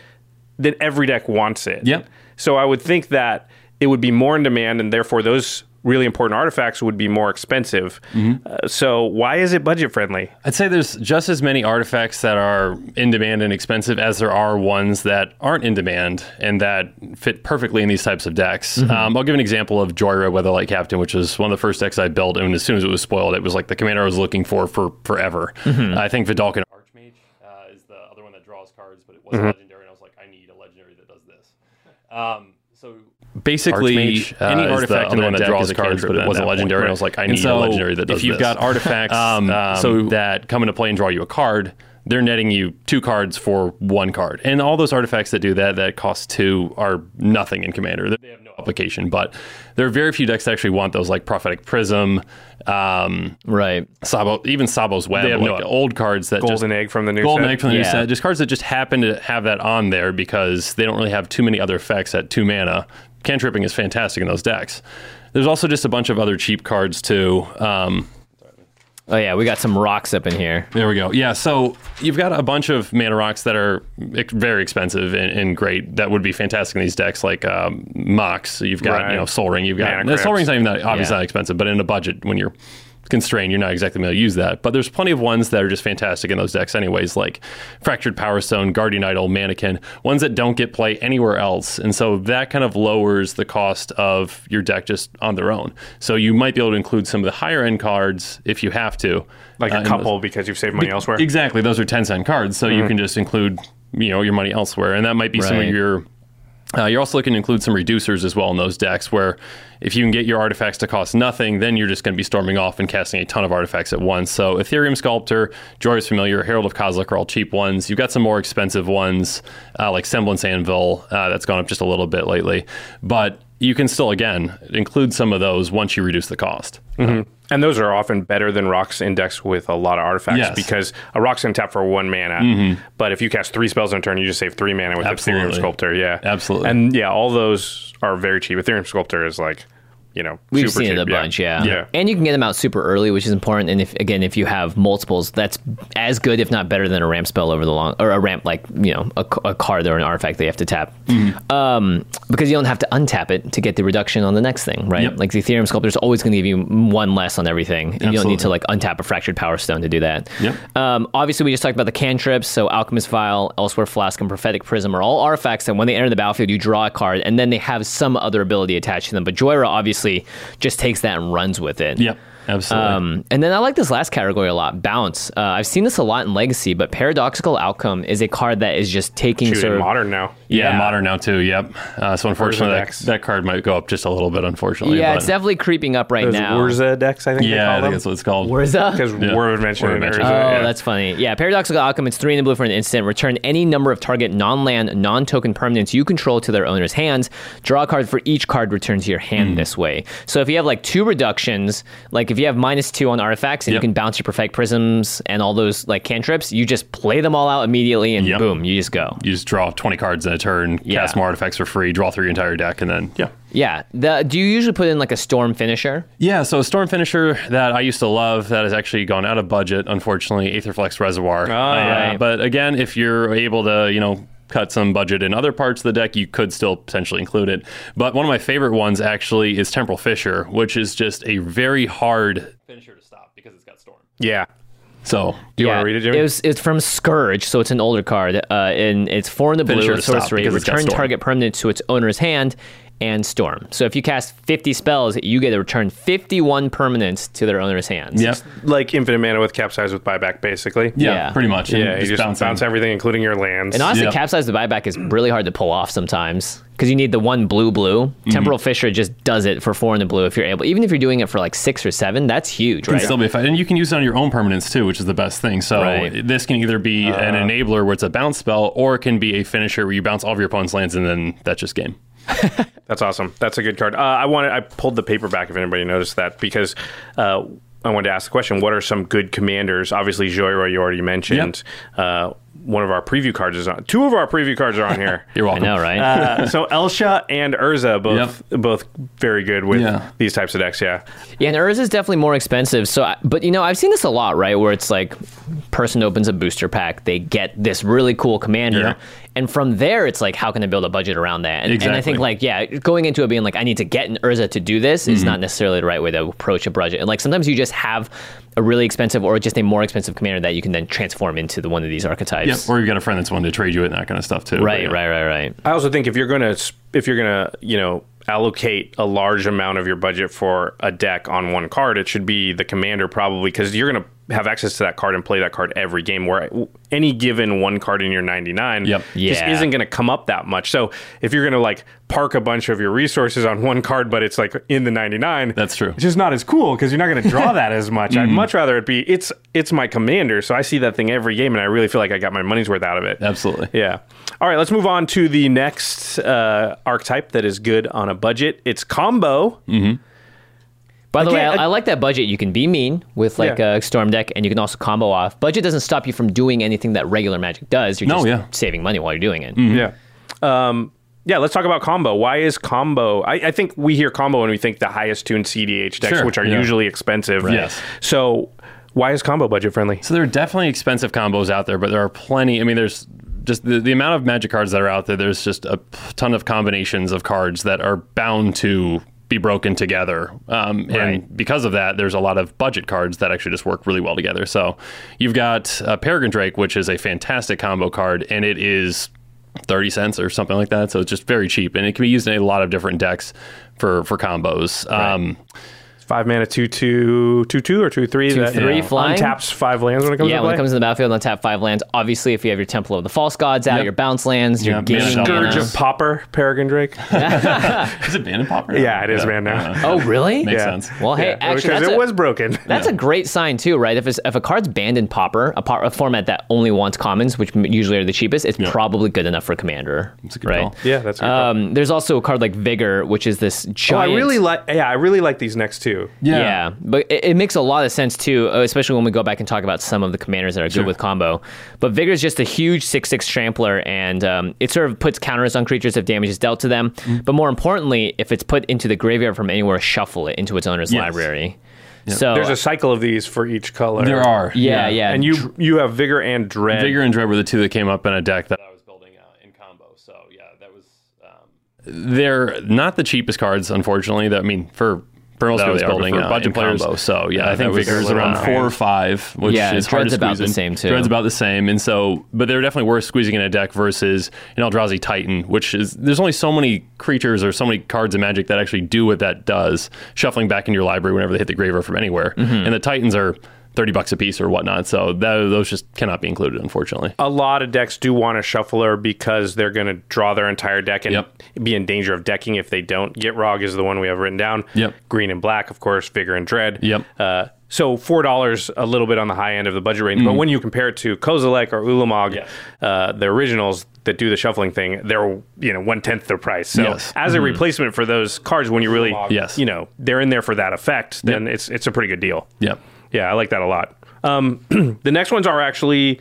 then every deck wants it. Yep. So I would think that it would be more in demand, and therefore those really important artifacts would be more expensive. Mm-hmm. Uh, so why is it budget friendly? I'd say there's just as many artifacts that are in demand and expensive as there are ones that aren't in demand and that fit perfectly in these types of decks. Um, I'll give an example of Jhoira Weatherlight Captain, which is one of the first decks I built, and as soon as it was spoiled, it was like the commander I was looking for for forever. I think Vedalken Archmage uh, is the other one that draws cards, but it wasn't legendary, and I was like, I need a legendary that does this. Um, so basically, Archmage, uh, any is the artifact other in one that that draws draws a cards, cantrip but it wasn't that point, legendary. And I was like, I And need so a legendary that does if you've this. got artifacts, [laughs] um, um, so that come into play and draw you a card, they're netting you two cards for one card. And all those artifacts that do that, that cost two, are nothing in Commander. They have no application. But there are very few decks that actually want those, like Prophetic Prism, um, right. Sabo, even Sabo's Web, They have like no- old cards that Golden just, egg from the new Golden set. Egg from the new Yeah. set. Just cards that just happen to have that on there because they don't really have too many other effects at two mana. Cantripping is fantastic in those decks. There's also just a bunch of other cheap cards too. Um, Oh, yeah, we got some rocks up in here. there we go. Yeah, so you've got a bunch of mana rocks that are very expensive and, and great. That would be fantastic in these decks, like um, Mox. You've got Right. you know Sol Ring. You've got Mana Sol Crypts. Ring's not even that obviously Yeah. not expensive, but in a budget when you're constrained, you're not exactly going to use that. But there's plenty of ones that are just fantastic in those decks, anyways, like Fractured Powerstone, Guardian Idol, Manakin, ones that don't get play anywhere else, and so that kind of lowers the cost of your deck just on their own. So you might be able to include some of the higher end cards if you have to, Like uh, a in couple those- because you've saved money elsewhere. Exactly. Those are 10 cent cards. So you can just include, you know, your money elsewhere. And that might be some of your. Uh, you're also looking to include some reducers as well in those decks where if you can get your artifacts to cost nothing, then you're just going to be storming off and casting a ton of artifacts at once. So Etherium Sculptor, Jhoira's Familiar, Herald of Kozilek are all cheap ones. You've got some more expensive ones uh, like Semblance Anvil. Uh, that's gone up just a little bit lately. But you can still, again, include some of those once you reduce the cost. And those are often better than rocks index with a lot of artifacts Yes. because a rock's going to tap for one mana. Mm-hmm. But if you cast three spells in a turn, you just save three mana with Etherium Absolutely. Sculptor. Yeah. Absolutely. And yeah, all those are very cheap. Etherium Sculptor is like, you know, We've super seen cheap. it a bunch, yeah. Yeah. And you can get them out super early, which is important. And if again, if you have multiples, that's as good, if not better, than a ramp spell over the long or a ramp like you know a, a card or an artifact that you have to tap, Mm-hmm. um, because you don't have to untap it to get the reduction on the next thing, right? Yep. Like the Etherium Sculptor is always going to give you one less on everything. And you don't need to like untap a Fractured Powerstone to do that. Yep. Um, obviously, we just talked about the cantrips. So Alchemist Vial, Elsewhere Flask, and Prophetic Prism are all artifacts that when they enter the battlefield, you draw a card, and then they have some other ability attached to them. But Jhoira obviously just takes that and runs with it. Yep. Absolutely. Um, and then I like this last category a lot, bounce. Uh, I've seen this a lot in Legacy, but Paradoxical Outcome is a card that is just taking Shoot, sort of modern now. Yeah, Yeah. modern now too. Yep. Uh, so unfortunately, that, that card might go up just a little bit. Unfortunately. yeah, but- it's definitely creeping up right Those now. Urza decks, I think they yeah. call I think them. that's what it's called. Urza? Because [laughs] Yeah. Word of Invention Word of Urza. Oh, yeah. that's funny. Yeah, Paradoxical Outcome, it's three in the blue for an instant. Return any number of target non land, non token permanents you control to their owner's hands. Draw a card for each card returned to your hand Hmm. this way. So if you have like two reductions, like if you have minus two on artifacts and Yep. you can bounce your Perfect Prisms and all those like cantrips, you just play them all out immediately and Yep. boom, you just go. You just draw 20 cards in a turn, Yeah. cast more artifacts for free, draw through your entire deck, and then, yeah. Yeah. The, do you usually put in like a Storm Finisher? Yeah, so a Storm Finisher that I used to love that has actually gone out of budget, unfortunately, Aetherflux Reservoir. Oh. Uh, But again, if you're able to, you know, cut some budget in other parts of the deck, you could still potentially include it. But one of my favorite ones actually is Temporal Fissure, which is just a very hard finisher to stop because it's got Storm. Yeah. So Do you want to read it, Jimmy? It was, it's from Scourge, so it's an older card. Uh, and it's four in the blue, Finisher a to stop sorcery. because it's got Return target permanent to its owner's hand. And Storm. So if you cast 50 spells, you get to return 51 permanents to their owner's hands. Yep. Like infinite mana with capsize with buyback, basically. Yeah, Yeah. pretty much. And Yeah, you just bouncing. bounce everything, including your lands. And honestly, Yeah. capsize the buyback is really hard to pull off sometimes because you need the one blue blue. Mm-hmm. Temporal Fissure just does it for four in the blue if you're able. Even if you're doing it for like six or seven, that's huge, can right? still be a. And you can use it on your own permanents too, which is the best thing. So Right. this can either be an Uh. enabler where it's a bounce spell, or it can be a finisher where you bounce all of your opponent's lands and then that's just game. [laughs] That's awesome. That's a good card. Uh, I wanted. I pulled the paperback if anybody noticed that because uh, I wanted to ask the question: What are some good commanders? Obviously, Jhoira you already mentioned. Uh, one of our preview cards is on. Two of our preview cards are on here. [laughs] You're I welcome. know, right? Uh, so Elsha and Urza both both very good with Yeah. these types of decks. Yeah, Yeah, and Urza is definitely more expensive. So, I- but you know, I've seen this a lot, right? Where it's like, person opens a booster pack, they get this really cool commander, Yeah. And from there, it's like, how can I build a budget around that? And, and I think, like, yeah, going into it being like, I need to get an Urza to do this Mm-hmm. is not necessarily the right way to approach a budget. And like, sometimes you just have a really expensive or just a more expensive commander that you can then transform into the one of these archetypes. Yep. Or you've got a friend that's willing to trade you it and that kind of stuff too. Right, yeah. right, right, right. I also think if you're gonna if you're gonna you know allocate a large amount of your budget for a deck on one card, it should be the commander probably because you're gonna have access to that card and play that card every game. Where any given one card in your 99 Yep. just isn't gonna come up that much. So if you're gonna like park a bunch of your resources on one card, but it's like in the 99, That's true. It's just not as cool because you're not gonna draw that as much. Mm-hmm. I'd much rather it be it's it's my commander, so I see that thing every game, and I really feel like I got my money's worth out of it. Absolutely. Yeah. All right, let's move on to the next uh, archetype that is good on a budget. It's combo. By the way, I, I- I like that budget. You can be mean with like Yeah. a storm deck, and you can also combo off. Budget doesn't stop you from doing anything that regular Magic does. You're No, just yeah. saving money while you're doing it. Yeah. Um, yeah, let's talk about combo. Why is combo? I, I think we hear combo and we think the highest tuned CDH decks, Sure, which are yeah. usually expensive. Yes. So why is combo budget friendly? So there are definitely expensive combos out there, but there are plenty. I mean, there's just the, the amount of magic cards that are out there. There's just a ton of combinations of cards that are bound to be broken together. Um, Right. And because of that, there's a lot of budget cards that actually just work really well together. So you've got uh, Peregrine Drake, which is a fantastic combo card, and it is 30 cents or something like that. So it's just very cheap, and it can be used in a lot of different decks for for combos. Um, Five mana, two two, two two or two three. Two, that, three, flying? Untaps five lands when it comes Yeah, to when play. it comes to the battlefield on tap five lands, obviously if you have your Temple of the False Gods out, Yep. your bounce lands, your Yep, gaining Mana Scourge mana. of Pauper, Peregrine Drake. [laughs] is it Bandit Pauper? Yeah, it is banned now. Oh, really? Makes Yeah. sense. Well, hey, Yeah, actually, because that's it a, was broken. that's a great sign too, right? If it's, if a card's banned in Pauper, a, par, a format that only wants commons, which m- usually are the cheapest, it's probably good enough for Commander. It's a good right? call. yeah, that's a good call. Um, there's also a card like Vigor, which is this giant. Oh, I really like. Yeah, I really like these next two. Yeah. but it, it makes a lot of sense too, uh, especially when we go back and talk about some of the commanders that are good with combo. But Vigor is just a huge six six trampler, and um, it sort of puts counters on creatures if damage is dealt to them. Mm-hmm. But more importantly, if it's put into the graveyard from anywhere, shuffle it into its owner's Yes. library. So There's a cycle of these for each color. There are. yeah, yeah, and you you have vigor and dread. Vigor and Dread were the two that came up in a deck that I was building uh, in combo. So yeah, that was. Um, they're not the cheapest cards, unfortunately. That I mean, for for most that I people was building for uh, budget in players. combo. So yeah, I think that was Vigor's a little around four or five, which Yeah, is hard to about the in. same, too. Dread's about the same, and so but they're definitely worth squeezing in a deck versus an Eldrazi Titan, which is there's only so many creatures or so many cards in Magic that actually do what that does, shuffling back into your library whenever they hit the graveyard from anywhere, Mm-hmm. and the Titans are. 30 bucks a piece or whatnot. So that, those just cannot be included, unfortunately. a lot of decks do want a shuffler because they're going to draw their entire deck and Yep. be in danger of decking if they don't. Gitrog is the one we have written down. Yep. Green and black, of course, Vigor and Dread. Yep. Uh, so four dollars, a little bit on the high end of the budget range, but Mm-hmm. when you compare it to Kozilek or Ulamog, uh, the originals that do the shuffling thing, they're you know one tenth their price. So Yes. as a replacement for those cards, when you really, Yes. you know, they're in there for that effect, then it's it's a pretty good deal. Yep. Yeah, I like that a lot. Um, [clears throat] the next ones are actually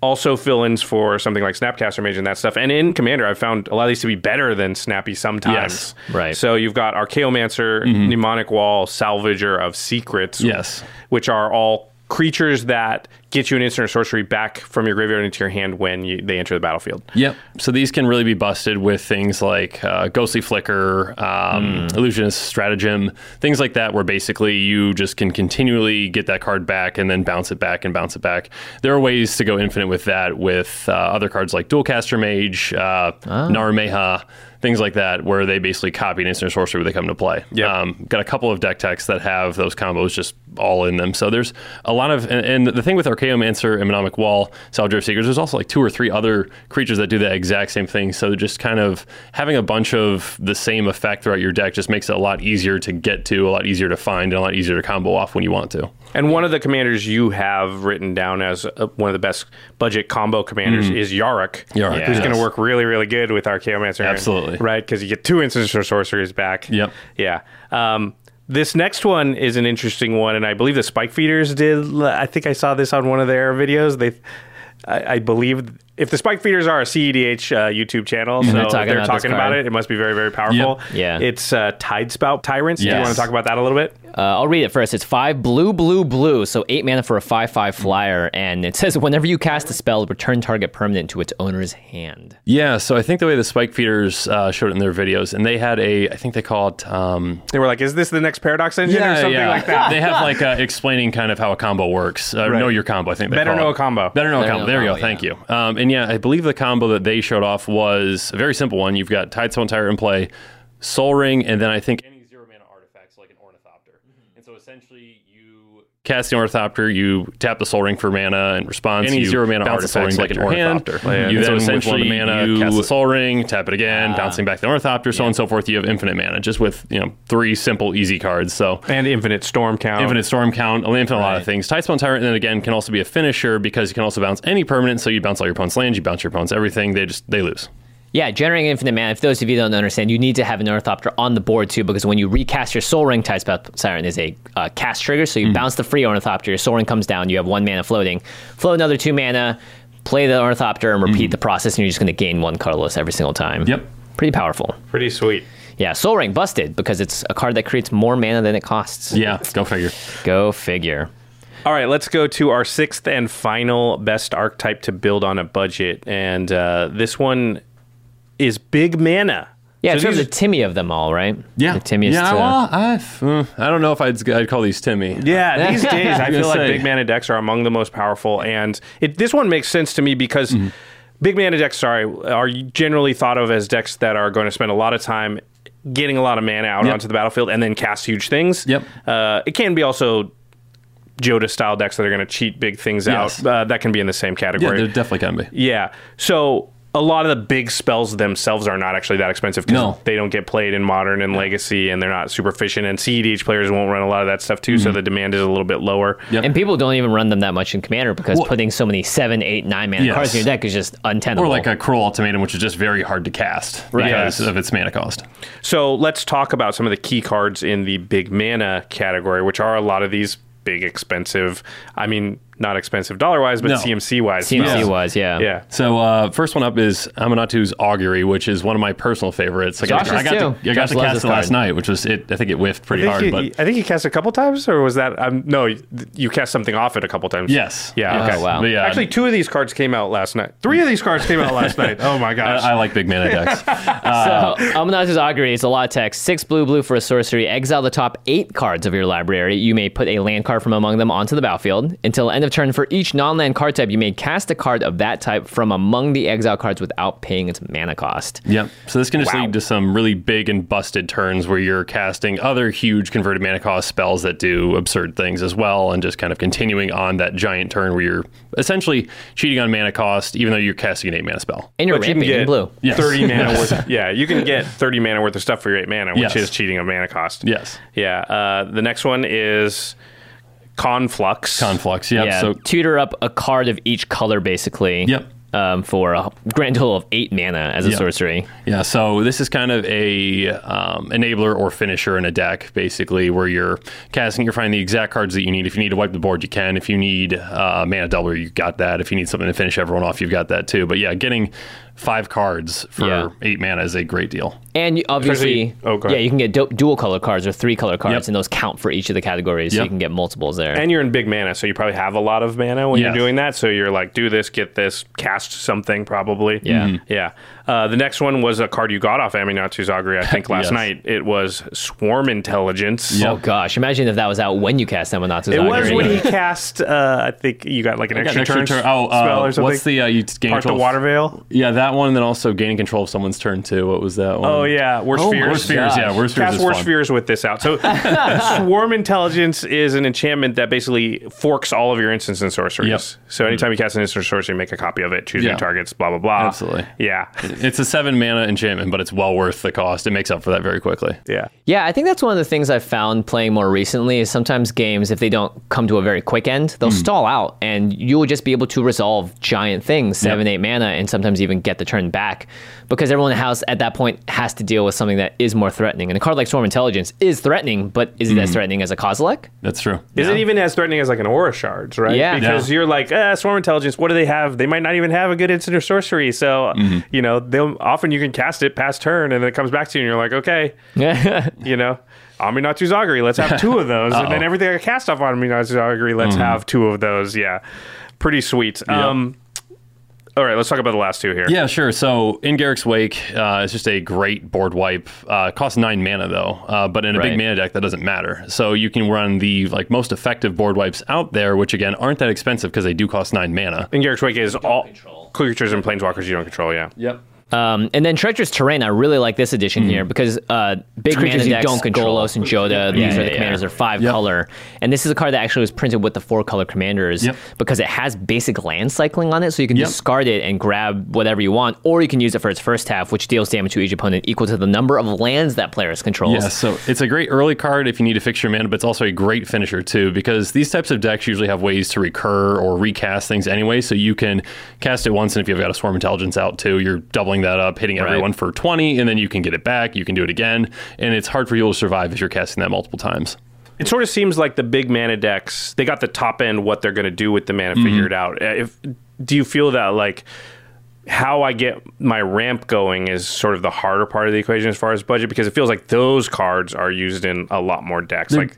also fill-ins for something like Snapcaster Mage and that stuff. And in Commander, I've found a lot of these to be better than Snappy sometimes. Yes, right. So you've got Archaeomancer, Mnemonic Wall, Salvager of Secrets. Yes. Which are all creatures that get you an instant or sorcery back from your graveyard into your hand when you, they enter the battlefield. Yep. So these can really be busted with things like uh, Ghostly Flicker, um, Illusionist Stratagem, things like that, where basically you just can continually get that card back and then bounce it back and bounce it back. There are ways to go infinite with that with uh, other cards like Dualcaster Mage, uh, Naru Meha, things like that, where they basically copy an instant sorcery when they come to play. Yep. Um, got a couple of deck techs that have those combos just all in them. So there's a lot of, and, and the thing with Archaeomancer and Mnemonic Wall, Saladrift Seekers, there's also like two or three other creatures that do the exact same thing. So just kind of having a bunch of the same effect throughout your deck just makes it a lot easier to get to, a lot easier to find, and a lot easier to combo off when you want to. And one of the commanders you have written down as uh, one of the best budget combo commanders is Yarok. Mm-hmm. Who's going to work really, really good with Archaeomancer. Absolutely. Right? Because you get two instances or sorceries back. Yep. Yeah. Um, this next one is an interesting one, and I believe the Spike Feeders did. I think I saw this on one of their videos. They, I, I believe, if the Spike Feeders are a CEDH uh, YouTube channel, so they're they're talking talking, about this about card. it. It must be very, very powerful. Yep. Yeah. It's uh, Tidespout Tyrants. Do you want to talk about that a little bit? Uh, I'll read it first. It's five blue, blue, blue. So eight mana for a five-five flyer, and it says whenever you cast a spell, return target permanent to its owner's hand. Yeah, so I think the way the Spike Feeders uh, showed it in their videos, and they had a, I think they call it. Um, They were like, "Is this the next Paradox Engine or something like that?" they have like [laughs] uh, explaining kind of how a combo works. Uh, Right. Know your combo. I think they Better call know it. a combo. Better know a combo. know There you go. combo, Thank you. Um, and yeah, I believe the combo that they showed off was a very simple one. You've got Tidespout Tyrant in play, Sol Ring, and then I think any zero mana artifacts like an Ornithopter. And so essentially cast the Ornithopter, you tap the Sol Ring for mana in response. Any zero mana bounce the Sol Ring artifacts like an hand. Ornithopter. Yeah. You then so essentially mana, you cast the Sol Ring, tap it again, Ah. bouncing back the Ornithopter, so on and so forth. You have infinite mana just with you know three simple easy cards. So and Infinite Storm count. Infinite Storm count, infinite a lot of things. Tidespout Tyrant, then again, can also be a finisher because you can also bounce any permanent. So you bounce all your opponent's lands, you bounce your opponent's everything. They just they lose. Yeah, generating infinite mana. If those of you don't understand, you need to have an Ornithopter on the board too, because when you recast your Sol Ring, Tidespout Siren is a uh, cast trigger. So you bounce the free Ornithopter, your Sol Ring comes down, you have one mana floating. Float another two mana, play the Ornithopter, and repeat the process, and you're just going to gain one colorless every single time. Yep. Pretty powerful. Pretty sweet. Yeah, Sol Ring busted because it's a card that creates more mana than it costs. Yeah, go figure. Go figure. All right, let's go to our sixth and final best archetype to build on a budget, and uh, this one is big mana. Yeah, So it's sort of the Timmy of them all, right? Yeah, The Timmyest. Yeah, uh, well, I've, uh, I don't know if I'd, I'd call these Timmy. Yeah, [laughs] these days I feel like say. big mana decks are among the most powerful, and it, this one makes sense to me because Mm-hmm. big mana decks, sorry, are generally thought of as decks that are going to spend a lot of time getting a lot of mana out Yep. onto the battlefield and then cast huge things. Yep. Uh, it can be also Jodah style decks that are going to cheat big things Yes. out. Uh, that can be in the same Yeah, category. there definitely can be. Yeah. So a lot of the big spells themselves are not actually that expensive because No. they don't get played in modern and legacy and they're not super efficient. And CEDH players won't run a lot of that stuff too, so the demand is a little bit lower. Mm-hmm. Yep. And people don't even run them that much in Commander because Well- putting so many seven, eight, nine mana Yes. cards in your deck is just untenable. Or like a Cruel Ultimatum, which is just very hard to cast Right. because Yes. of its mana cost. So let's talk about some of the key cards in the big mana category, which are a lot of these big expensive. I mean, not expensive dollar wise, but No. CMC wise. CMC spells. was, yeah. Yeah. So uh, first one up is Aminatou's Augury, which is one of my personal favorites. I got, Josh's I got too. to, I got Josh to loves cast this it last card. night, which was it. I think it whiffed I pretty think, hard, you, but I think you cast a couple times, or was that? Um, no, you- you cast something off it a couple times. yes, Yeah. Yes. Okay. wow. But yeah, Actually, two of these cards came out last night. Three of these cards came out last night. Oh my I, gosh! I like big mana [laughs] decks. So Aminatou's Augury is a lot of text. Six blue, blue for a sorcery. Exile the top eight cards of your library. You may put a land card from among them onto the battlefield. Until end of turn, for each non-land card type, you may cast a card of that type from among the exile cards without paying its mana cost. Yep. So this can just Wow. lead to some really big and busted turns where you're casting other huge converted mana cost spells that do absurd things as well, and just kind of continuing on that giant turn where you're essentially cheating on mana cost, even though you're casting an eight mana spell. And you're But you can ramping in blue. Yes. 30 mana worth. Yeah, you can get [laughs] 30 mana worth of stuff for your 8 mana, which Yes. is cheating on mana cost. Yes. Yeah. Uh, the next one is Conflux. Conflux. Yep. yeah, So tutor up a card of each color, basically. Yep. Um, for a grand total of eight mana as a Yep. sorcery. Yeah, so this is kind of a um, enabler or finisher in a deck, basically, where you're casting, you're finding the exact cards that you need. If you need to wipe the board, you can. If you need uh, mana doubler, you got that. If you need something to finish everyone off, you've got that too. But yeah, getting five cards for Yeah. eight mana is a great deal. And you obviously, oh, yeah, you can get du- dual color cards or three color cards, Yep. and those count for each of the categories, so you can get multiples there. And you're in big mana, so you probably have a lot of mana when Yes. you're doing that. So you're like, do this, get this, cast something, probably. Yeah Mhm. Yeah. Uh, the next one was a card you got off Aminatou's Augury, I think, [laughs] last Yes. night. It was Swarm Intelligence. Oh gosh, imagine if that was out when you cast Aminatou It was when he [laughs] cast, uh, I think you got like an I extra, an extra turn turn. Oh, spell uh, or something. what's the uh, you gain Part the control? Water Veil? Yeah, that one. And then also gaining control of someone's turn too. What was that one? Oh, yeah. Worst Oh, Fears. Worst fears. Yeah, worst fears Cast is Worst fun. Fears with this out. So, [laughs] Swarm Intelligence is an enchantment that basically forks all of your instants and sorceries. Yep. So, anytime you cast an instant or sorcery, make a copy of it, choose new Yeah. targets, blah, blah, blah. Absolutely. Yeah. It's a seven mana enchantment, but it's well worth the cost. It makes up for that very quickly. Yeah. Yeah, I think that's one of the things I've found playing more recently is sometimes games, if they don't come to a very quick end, they'll hmm. stall out and you will just be able to resolve giant things, seven, eight mana, and sometimes even get the turn back because everyone has at that point has to deal with something that is more threatening. And a card like Swarm Intelligence is threatening, but is it as hmm. threatening as a Kozilek? That's true. Is it even as threatening as like an Aura Shards, right? Yeah. Because you're like, eh, Swarm Intelligence, what do they have? They might not even have a good instant or sorcery. So, mm-hmm. you know, they'll often you can cast it past turn and then it comes back to you and you're like, okay, [laughs] you know, Aminatou's Augury, let's have two of those. and then everything I cast off Aminatou's Augury, let's have two of those. Yeah. Pretty sweet. Um, all right, let's talk about the last two here. Yeah, sure. So in Garruk's Wake, uh, it's just a great board wipe. Uh, it costs nine mana though, uh, but in a Right. big mana deck that doesn't matter. So you can run the like most effective board wipes out there, which again aren't that expensive because they do cost nine mana. And Garruk's Wake is all creatures and planeswalkers you don't control. Yeah. Yep. Um, and then Treacherous Terrain, I really like this edition here because uh, big creatures you don't control. Golos and Jodah, these Yeah, are the yeah, commanders, yeah. are five Yep. color. And this is a card that actually was printed with the four color commanders Yep. because it has basic land cycling on it. So you can Yep. discard it and grab whatever you want, or you can use it for its first half, which deals damage to each opponent equal to the number of lands that players controls. Yeah, so it's a great early card if you need to fix your mana, but it's also a great finisher too, because these types of decks usually have ways to recur or recast things anyway. So you can cast it once, and if you've got a Swarm Intelligence out too, you're doubling that up, hitting everyone for 20, and then you can get it back, you can do it again, and it's hard for you to survive if you're casting that multiple times. It sort of seems like the big mana decks, they got the top end what they're going to do with the mana Mm-hmm. figured out. Uh, If do you feel that like how I get my ramp going is sort of the harder part of the equation as far as budget because it feels like those cards are used in a lot more decks. like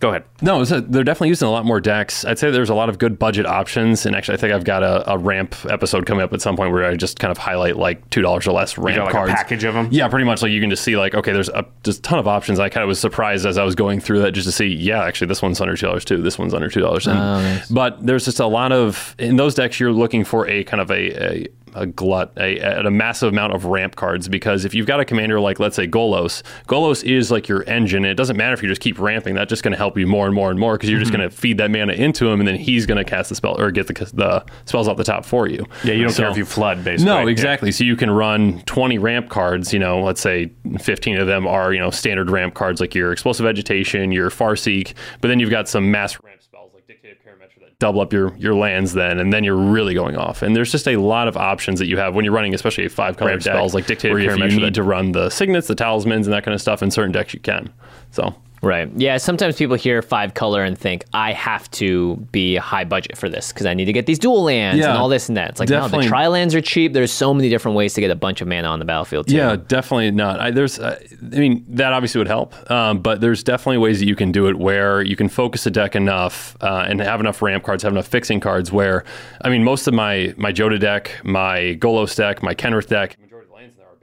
go ahead. No, a, they're definitely using a lot more decks. I'd say there's a lot of good budget options, and actually, I think I've got a, a ramp episode coming up at some point where I just kind of highlight like two dollars or less ramp got, like, a cards. package of them. Yeah, pretty much. Like you can just see like okay, there's a just ton of options. I kind of was surprised as I was going through that just to see yeah, actually this one's under two dollars too. This one's under two dollars. Oh, but there's just a lot of in those decks you're looking for a kind of a, a a glut, a, a massive amount of ramp cards because if you've got a commander like let's say Golos, Golos is like your engine. And it doesn't matter if you just keep ramping; that's just going to help you more and more and more because you're just Mm-hmm. going to feed that mana into him, and then he's going to cast the spell or get the the spells off the top for you. Yeah, you don't So- care if you flood basically. no, Yeah. exactly. So you can run 20 ramp cards, you know, let's say 15 of them are, you know, standard ramp cards like your explosive vegetation, your Farseek, but then you've got some mass ramp spells like Dictate of Karametra that double up your, your lands then, and then you're really going off. And there's just a lot of options that you have when you're running, especially five color Ramp deck, spells like Dictative where if you need that to run the signets, the talismans, and that kind of stuff in certain decks you can. So Right. Yeah. Sometimes people hear five color and think I have to be high budget for this because I need to get these dual lands Yeah, and all this and that. It's like no, the tri lands are cheap. There's so many different ways to get a bunch of mana on the battlefield. Too. Yeah, definitely not. I, there's, uh, I mean, that obviously would help, um, but there's definitely ways that you can do it where you can focus a deck enough uh, and have enough ramp cards, have enough fixing cards. Where, I mean, most of my my Jodah deck, my Golos deck, my Kenrith deck, majority of the lands in there are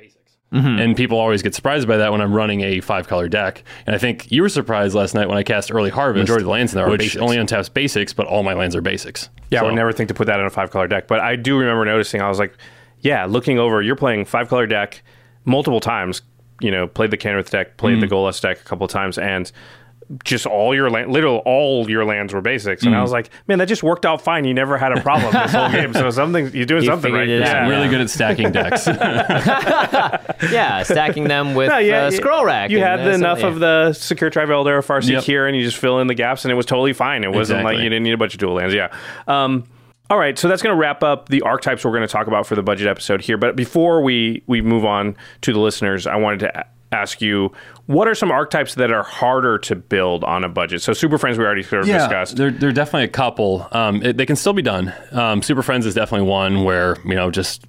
basics. And people always get surprised by that when I'm running a five color deck. And I think you were surprised last night when I cast Early Harvest. Majority of the lands in there are which basics. only untaps basics, but all my lands are basics. Yeah, I would never think to put that in a five color deck. But I do remember noticing, I was like, yeah, looking over, you're playing five color deck multiple times. You know, played the Kenrith deck, played the mm-hmm. Golos deck a couple of times, and just all your land, literal all your lands were basics. And I was like, man, that just worked out fine. You never had a problem this whole [laughs] game. So something you're doing You something right. figured. Yeah. Really good at stacking [laughs] decks. [laughs] yeah, stacking them with No, yeah, uh, scroll rack. You had uh, the, enough yeah. of the Sakura-Tribe Elder Farseek Yep. here, and you just fill in the gaps, and it was totally fine. It wasn't like you didn't need a bunch of dual lands. Yeah. Um, all right, so that's going to wrap up the archetypes we're going to talk about for the budget episode here. But before we we move on to the listeners, I wanted to a- ask you what are some archetypes that are harder to build on a budget? So Super Friends we already sort of discussed. There, there are definitely a couple. Um, it, they can still be done. Um, Super Friends is definitely one where you know just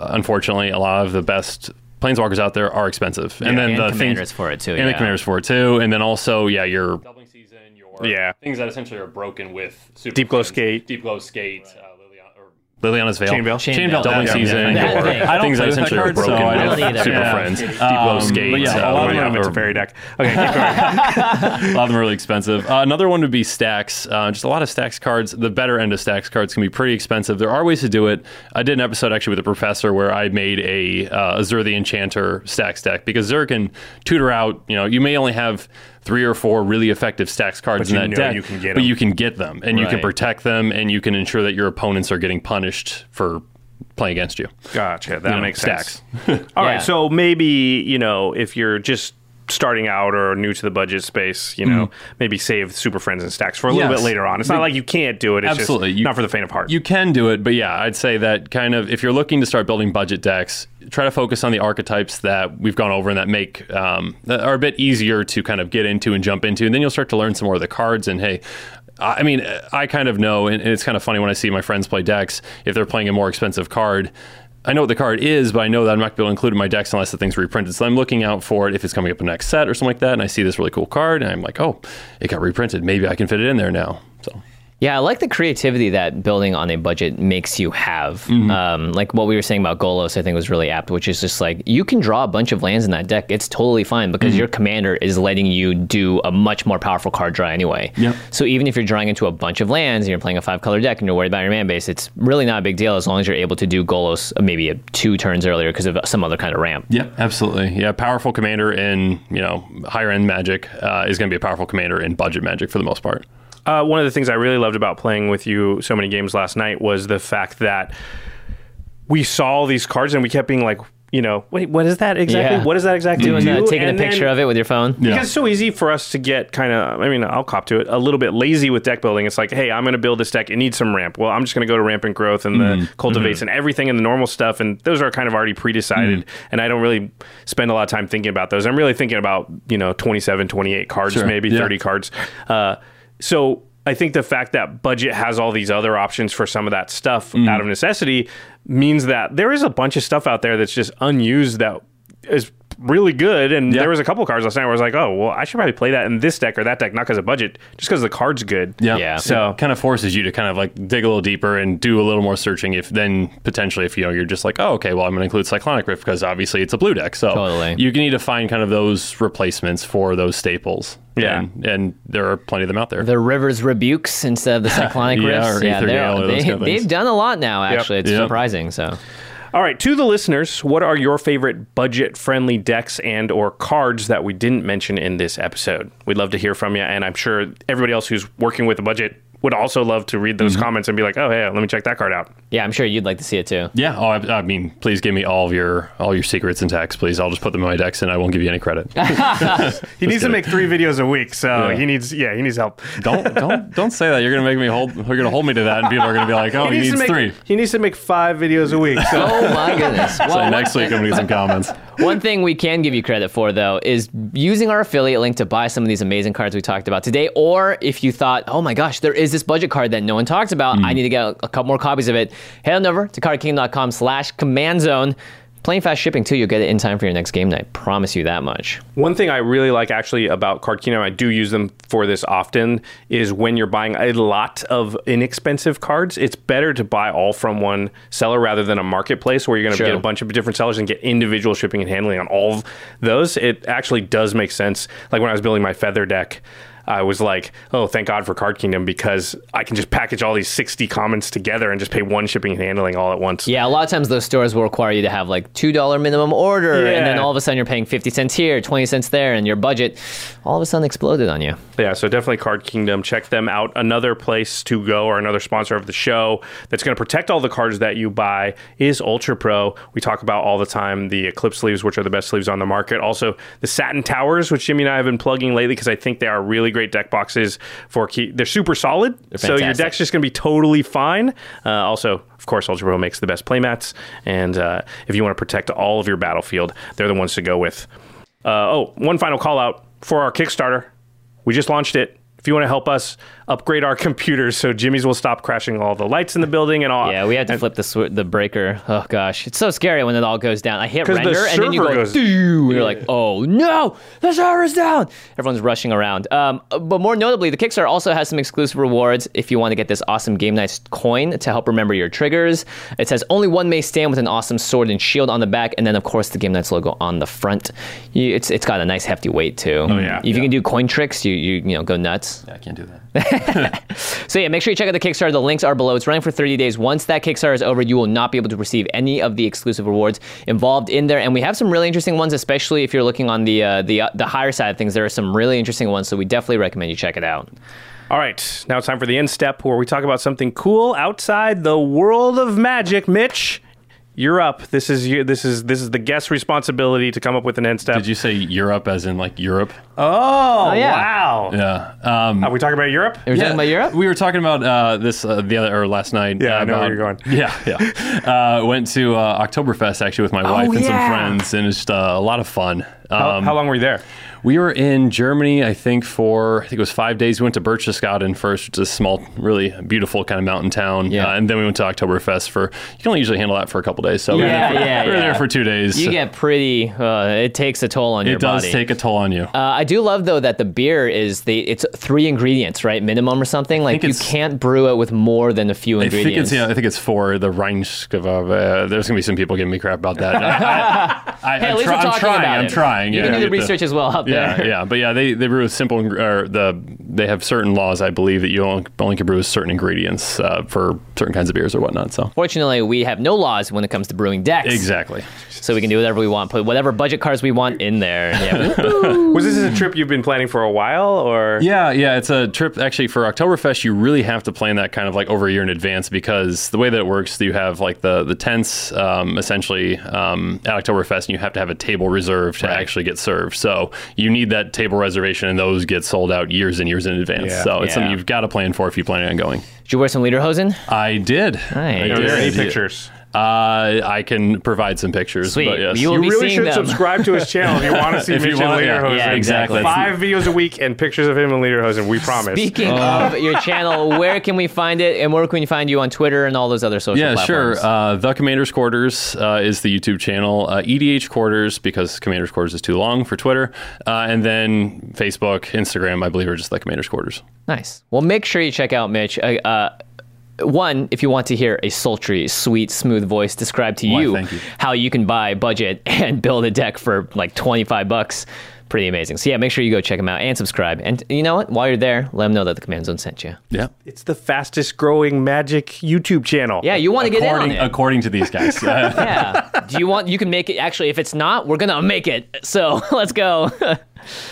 unfortunately a lot of the best planeswalkers out there are expensive, and then and the commanders things for it too. and the commanders for it too, and then also yeah your doubling season, your Yeah. things that essentially are broken with Super Deepglow Skate. Deepglow Skate, uh, Liliana, or Liliana's Veil. Chain Veil? Chain Chain Veil. Veil. Doubling Yeah, season. yeah. Or thing. I don't Things play that essentially are card, so broken. I I don't don't either. Super Yeah. Friends. Deep Um, Glow but Skates. yeah, uh, a lot of whatever. them It's a fairy deck. Okay, keep [laughs] going. a lot of them are really expensive. Uh, another one would be stacks. Uh, just a lot of stacks cards. The better end of stacks cards can be pretty expensive. There are ways to do it. I did an episode actually with a professor where I made a uh, Azur the Enchanter stacks deck because Azur can tutor out. You know, you may only have three or four really effective stacks cards But in you that know deck, you can get but them. you can get them and you can protect them and you can ensure that your opponents are getting punished for playing against you. Gotcha. That You know, makes stacks. sense. [laughs] All right. Yeah. So maybe, you know, if you're just starting out or new to the budget space, you know, maybe save Super Friends and Stacks for a little Yes. bit later on. It's not like you can't do it. It's Absolutely. just You- not for the faint of heart. You can do it, but yeah, I'd say that kind of if you're looking to start building budget decks, try to focus on the archetypes that we've gone over and that make um, that are a bit easier to kind of get into and jump into, and then you'll start to learn some more of the cards. And hey. I mean, I kind of know, and it's kind of funny when I see my friends play decks. If they're playing a more expensive card, I know what the card is, but I know that I'm not going to be able to include it in my decks unless the thing's reprinted. So I'm looking out for it if it's coming up in the next set or something like that, and I see this really cool card, and I'm like, oh, it got reprinted. Maybe I can fit it in there now. Yeah, I like the creativity that building on a budget makes you have. Mm-hmm. Um, like what we were saying about Golos, I think was really apt, which is just like you can draw a bunch of lands in that deck. It's totally fine because Mm-hmm. your commander is letting you do a much more powerful card draw anyway. Yep. So even if you're drawing into a bunch of lands and you're playing a five color deck and you're worried about your man base, it's really not a big deal as long as you're able to do Golos uh, maybe a two turns earlier because of some other kind of ramp. Yeah, absolutely. Yeah, powerful commander in you know higher end Magic uh, is going to be a powerful commander in budget Magic for the most part. Uh, one of the things I really loved about playing with you so many games last night was the fact that we saw all these cards and we kept being like, you know, wait, what is that exactly? Yeah. What does that exactly Doing do? that, taking And a picture then- of it with your phone. Yeah. Because it's so easy for us to get kind of, I mean, I'll cop to it, a little bit lazy with deck building. It's like, hey, I'm going to build this deck. It needs some ramp. Well, I'm just going to go to rampant growth and Mm-hmm. the cultivates and everything and the normal stuff. And those are kind of already pre decided. Mm-hmm. And I don't really spend a lot of time thinking about those. I'm really thinking about, you know, 27, 28 cards, Sure. maybe Yeah. 30 cards. Uh, so I think the fact that budget has all these other options for some of that stuff Mm-hmm. out of necessity means that there is a bunch of stuff out there that's just unused that is really good. And Yeah. there was a couple cards last night where I was like, oh, well, I should probably play that in this deck or that deck, not because of budget, just because the card's good. Yeah. So- it kind of forces you to kind of like dig a little deeper and do a little more searching. If then potentially if you know you're just like, oh, okay, well I'm going to include Cyclonic Rift because obviously it's a blue deck, so Totally. you need to find kind of those replacements for those staples. Yeah. and, and there are plenty of them out there. The River's Rebukes instead of the [laughs] Cyclonic Yeah, Rifts. or Aether they're- Gale or those they, kind of things. they've done a lot now, actually. It's Yep. surprising. So. All right, to the listeners, what are your favorite budget-friendly decks and or cards that we didn't mention in this episode? We'd love to hear from you, and I'm sure everybody else who's working with a budget would also love to read those mm-hmm. comments and be like, "Oh, hey, let me check that card out." Yeah, I'm sure you'd like to see it too. Yeah. Oh, I, I mean, please give me all of your all your secrets and texts, please. I'll just put them in my decks, and I won't give you any credit. [laughs] [laughs] He needs to make three videos a week, so Yeah. he needs, yeah, he needs help. don't don't don't say that. You're gonna make me hold. You're gonna hold me to that, and people are gonna be like, oh, he, needs needs make, three. He needs to make five videos a week. So Oh my goodness. [laughs] So next week I'm gonna get some comments. One thing we can give you credit for, though, is using our affiliate link to buy some of these amazing cards we talked about today. Or if you thought, oh my gosh, there is this budget card that no one talks about, I mm. need to get a, a couple more copies of it, head on over to cardkingdom.com slash command zone. Plain fast shipping, too. You'll get it in time for your next game night. Promise you that much. One thing I really like actually about Card Kingdom, I do use them for this often, is when you're buying a lot of inexpensive cards, it's better to buy all from one seller rather than a marketplace where you're going to Sure. get a bunch of different sellers and get individual shipping and handling on all of those. It actually does make sense. Like when I was building my feather deck, I was like, oh, thank God for Card Kingdom because I can just package all these 60 comments together and just pay one shipping and handling all at once. Yeah, a lot of times those stores will require you to have like $2 minimum order, and then all of a sudden you're paying 50 cents here, 20 cents there, and your budget all of a sudden exploded on you. Yeah, so definitely Card Kingdom. Check them out. Another place to go or another sponsor of the show that's going to protect all the cards that you buy is Ultra Pro. We talk about all the time the Eclipse sleeves, which are the best sleeves on the market. Also, the Satin Towers, which Jimmy and I have been plugging lately because I think they are really great deck boxes for key. They're super solid, so your deck's just going to be totally fine. Uh, also, of course, Ultra Pro makes the best playmats, and uh, if you want to protect all of your battlefield, they're the ones to go with. Uh, oh, one final call out for our Kickstarter. We just launched it. If you want to help us upgrade our [laughs] computers so Jimmy's will stop crashing all the lights in the building and all. Yeah, we had to and- flip the sw- the breaker. Oh gosh, it's so scary when it all goes down. I hit 'Cause the render and then you go, goes- "Doo," and you're like, oh no, the server's down. Everyone's rushing around. Um, but more notably, the Kickstarter also has some exclusive rewards if you want to get this awesome Game Knights coin to help remember your triggers. It says only one may stand with an awesome sword and shield on the back, and then of course the Game Knights logo on the front. You, it's it's got a nice hefty weight too. Oh yeah. If you can do coin tricks, you you you know go nuts. Yeah, I can't do that. [laughs] So yeah, make sure you check out the Kickstarter. The links are below. It's running for 30 days. Once that Kickstarter is over, you will not be able to receive any of the exclusive rewards involved in there. And we have some really interesting ones, especially if you're looking on the uh, the uh, the higher side of things. There are some really interesting ones, so we definitely recommend you check it out. All right, now it's time for the end step where we talk about something cool outside the world of magic. Mitch, you're up. This is you. This is this is the guest's responsibility to come up with an end step. Did you say Europe as in like Europe? Oh, yeah. wow. Yeah. Um, Are we talking about Europe? Are we talking about Europe? We were talking about uh, this uh, the other or last night. Yeah, uh, I know where you're going. [laughs] Yeah, yeah. uh, went to uh, Oktoberfest actually with my wife and some friends, and it's just uh, a lot of fun. How, Um, how long were you there? We were in Germany, I think, for I think it was five days. We went to Berchtesgaden first, which is a small, really beautiful kind of mountain town. Yeah. Uh, and then we went to Oktoberfest for. You can only usually handle that for a couple days. So we were Yeah, there for, yeah, we were yeah. there for two days. You get pretty. Uh, it takes a toll on your body. it does take a toll on you. Uh, I do love though that the beer is the it's three ingredients right minimum or something like you can't brew it with more than a few I think ingredients. it's yeah. I think it's for the Reinheitsgebot. Uh, there's gonna be some people giving me crap about that. [laughs] I, I, I, Hey, at I'm, least try- we're I'm trying. about I'm it. trying. You yeah, can do the- research as well out Yeah, there. yeah, but yeah, they they brew with simple or the they have certain laws. I believe that you only, only can brew with certain ingredients uh, for certain kinds of beers or whatnot. So Fortunately, we have no laws when it comes to brewing decks. exactly. So we can do whatever we want, put whatever budget cards we want in there. [laughs] Yeah. Was this a trip you've been planning for a while, or Yeah, yeah, it's a trip actually for Oktoberfest. You really have to plan that kind of like over a year in advance because the way that it works, you have like the the tents um, essentially um, at Oktoberfest, and you have to have a table reserved to actually get served. So you need that table reservation, and those get sold out years and years in advance. Yeah. So it's Yeah. something you've got to plan for if you plan on going. Did you wear some lederhosen? I did. Nice. I are did. there any pictures? Uh, I can provide some pictures. Sweet. But yes. You will You be really should them. subscribe to his [laughs] channel if you want to see If you Mitch in want- yeah. Lederhosen. Yeah, exactly. Five videos a week and pictures of him in Lederhosen. We promise. Speaking of your channel, where can we find it, and where can we find you on Twitter and all those other social Yeah, platforms? sure. Uh, the Commander's Quarters uh, is the YouTube channel. Uh, EDH Quarters because Commander's Quarters is too long for Twitter, uh, and then Facebook, Instagram. I believe are just the Commander's Quarters. Nice. Well, make sure you check out Mitch. Uh, uh, one, if you want to hear a sultry, sweet, smooth voice describe to Why, you, thank you. how you can buy budget [laughs] and build a deck for like 25 bucks. Pretty amazing. So yeah, make sure you go check him out and subscribe. And you know what? While you're there, let him know that the Command Zone sent you. Yeah. It's the fastest growing magic YouTube channel. Yeah, you want to get in on According, it. according to these guys. [laughs] Yeah. Do you want? You can make it. Actually, if it's not, we're gonna make it. So [laughs] let's go.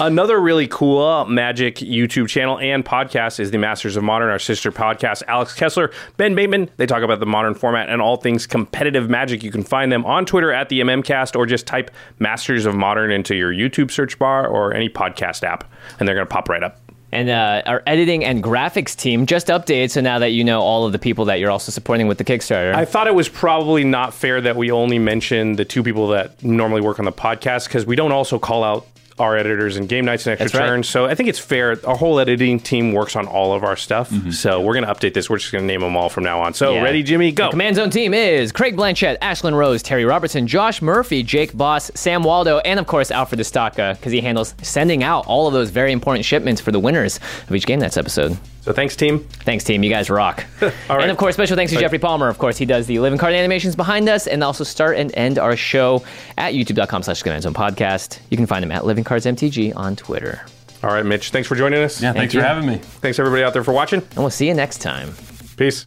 Another really cool magic YouTube channel and podcast is the Masters of Modern, our sister podcast. Alex Kessler, Ben Bateman, they talk about the modern format and all things competitive magic. You can find them on Twitter at the MMCast or just type Masters of Modern into your YouTube search bar or any podcast app, and they're going to pop right up. And uh, our editing and graphics team just updated. So now that you know all of the people that you're also supporting with the Kickstarter. I thought it was probably not fair that we only mention the two people that normally work on the podcast because we don't also call out our editors and Game Knights and extra That's right. turns. So I think it's fair. Our whole editing team works on all of our stuff. Mm-hmm. So we're going to update this. We're just going to name them all from now on. So Yeah. ready, Jimmy? Go. Command Zone team is Craig Blanchett, Ashlyn Rose, Terry Robertson, Josh Murphy, Jake Boss, Sam Waldo, and of course Alfred Estaka because he handles sending out all of those very important shipments for the winners of each Game Knights episode. So thanks, team. Thanks, team. You guys rock. [laughs] All right. And of course, special thanks to Jeffrey Palmer. Of course, he does the living card animations behind us and also start and end our show at youtube.com slash Command podcast. You can find him at Living Cards MTG on Twitter. All right, Mitch. Thanks for joining us. yeah, thanks you. for having me. Thanks everybody out there for watching. And we'll see you next time. Peace.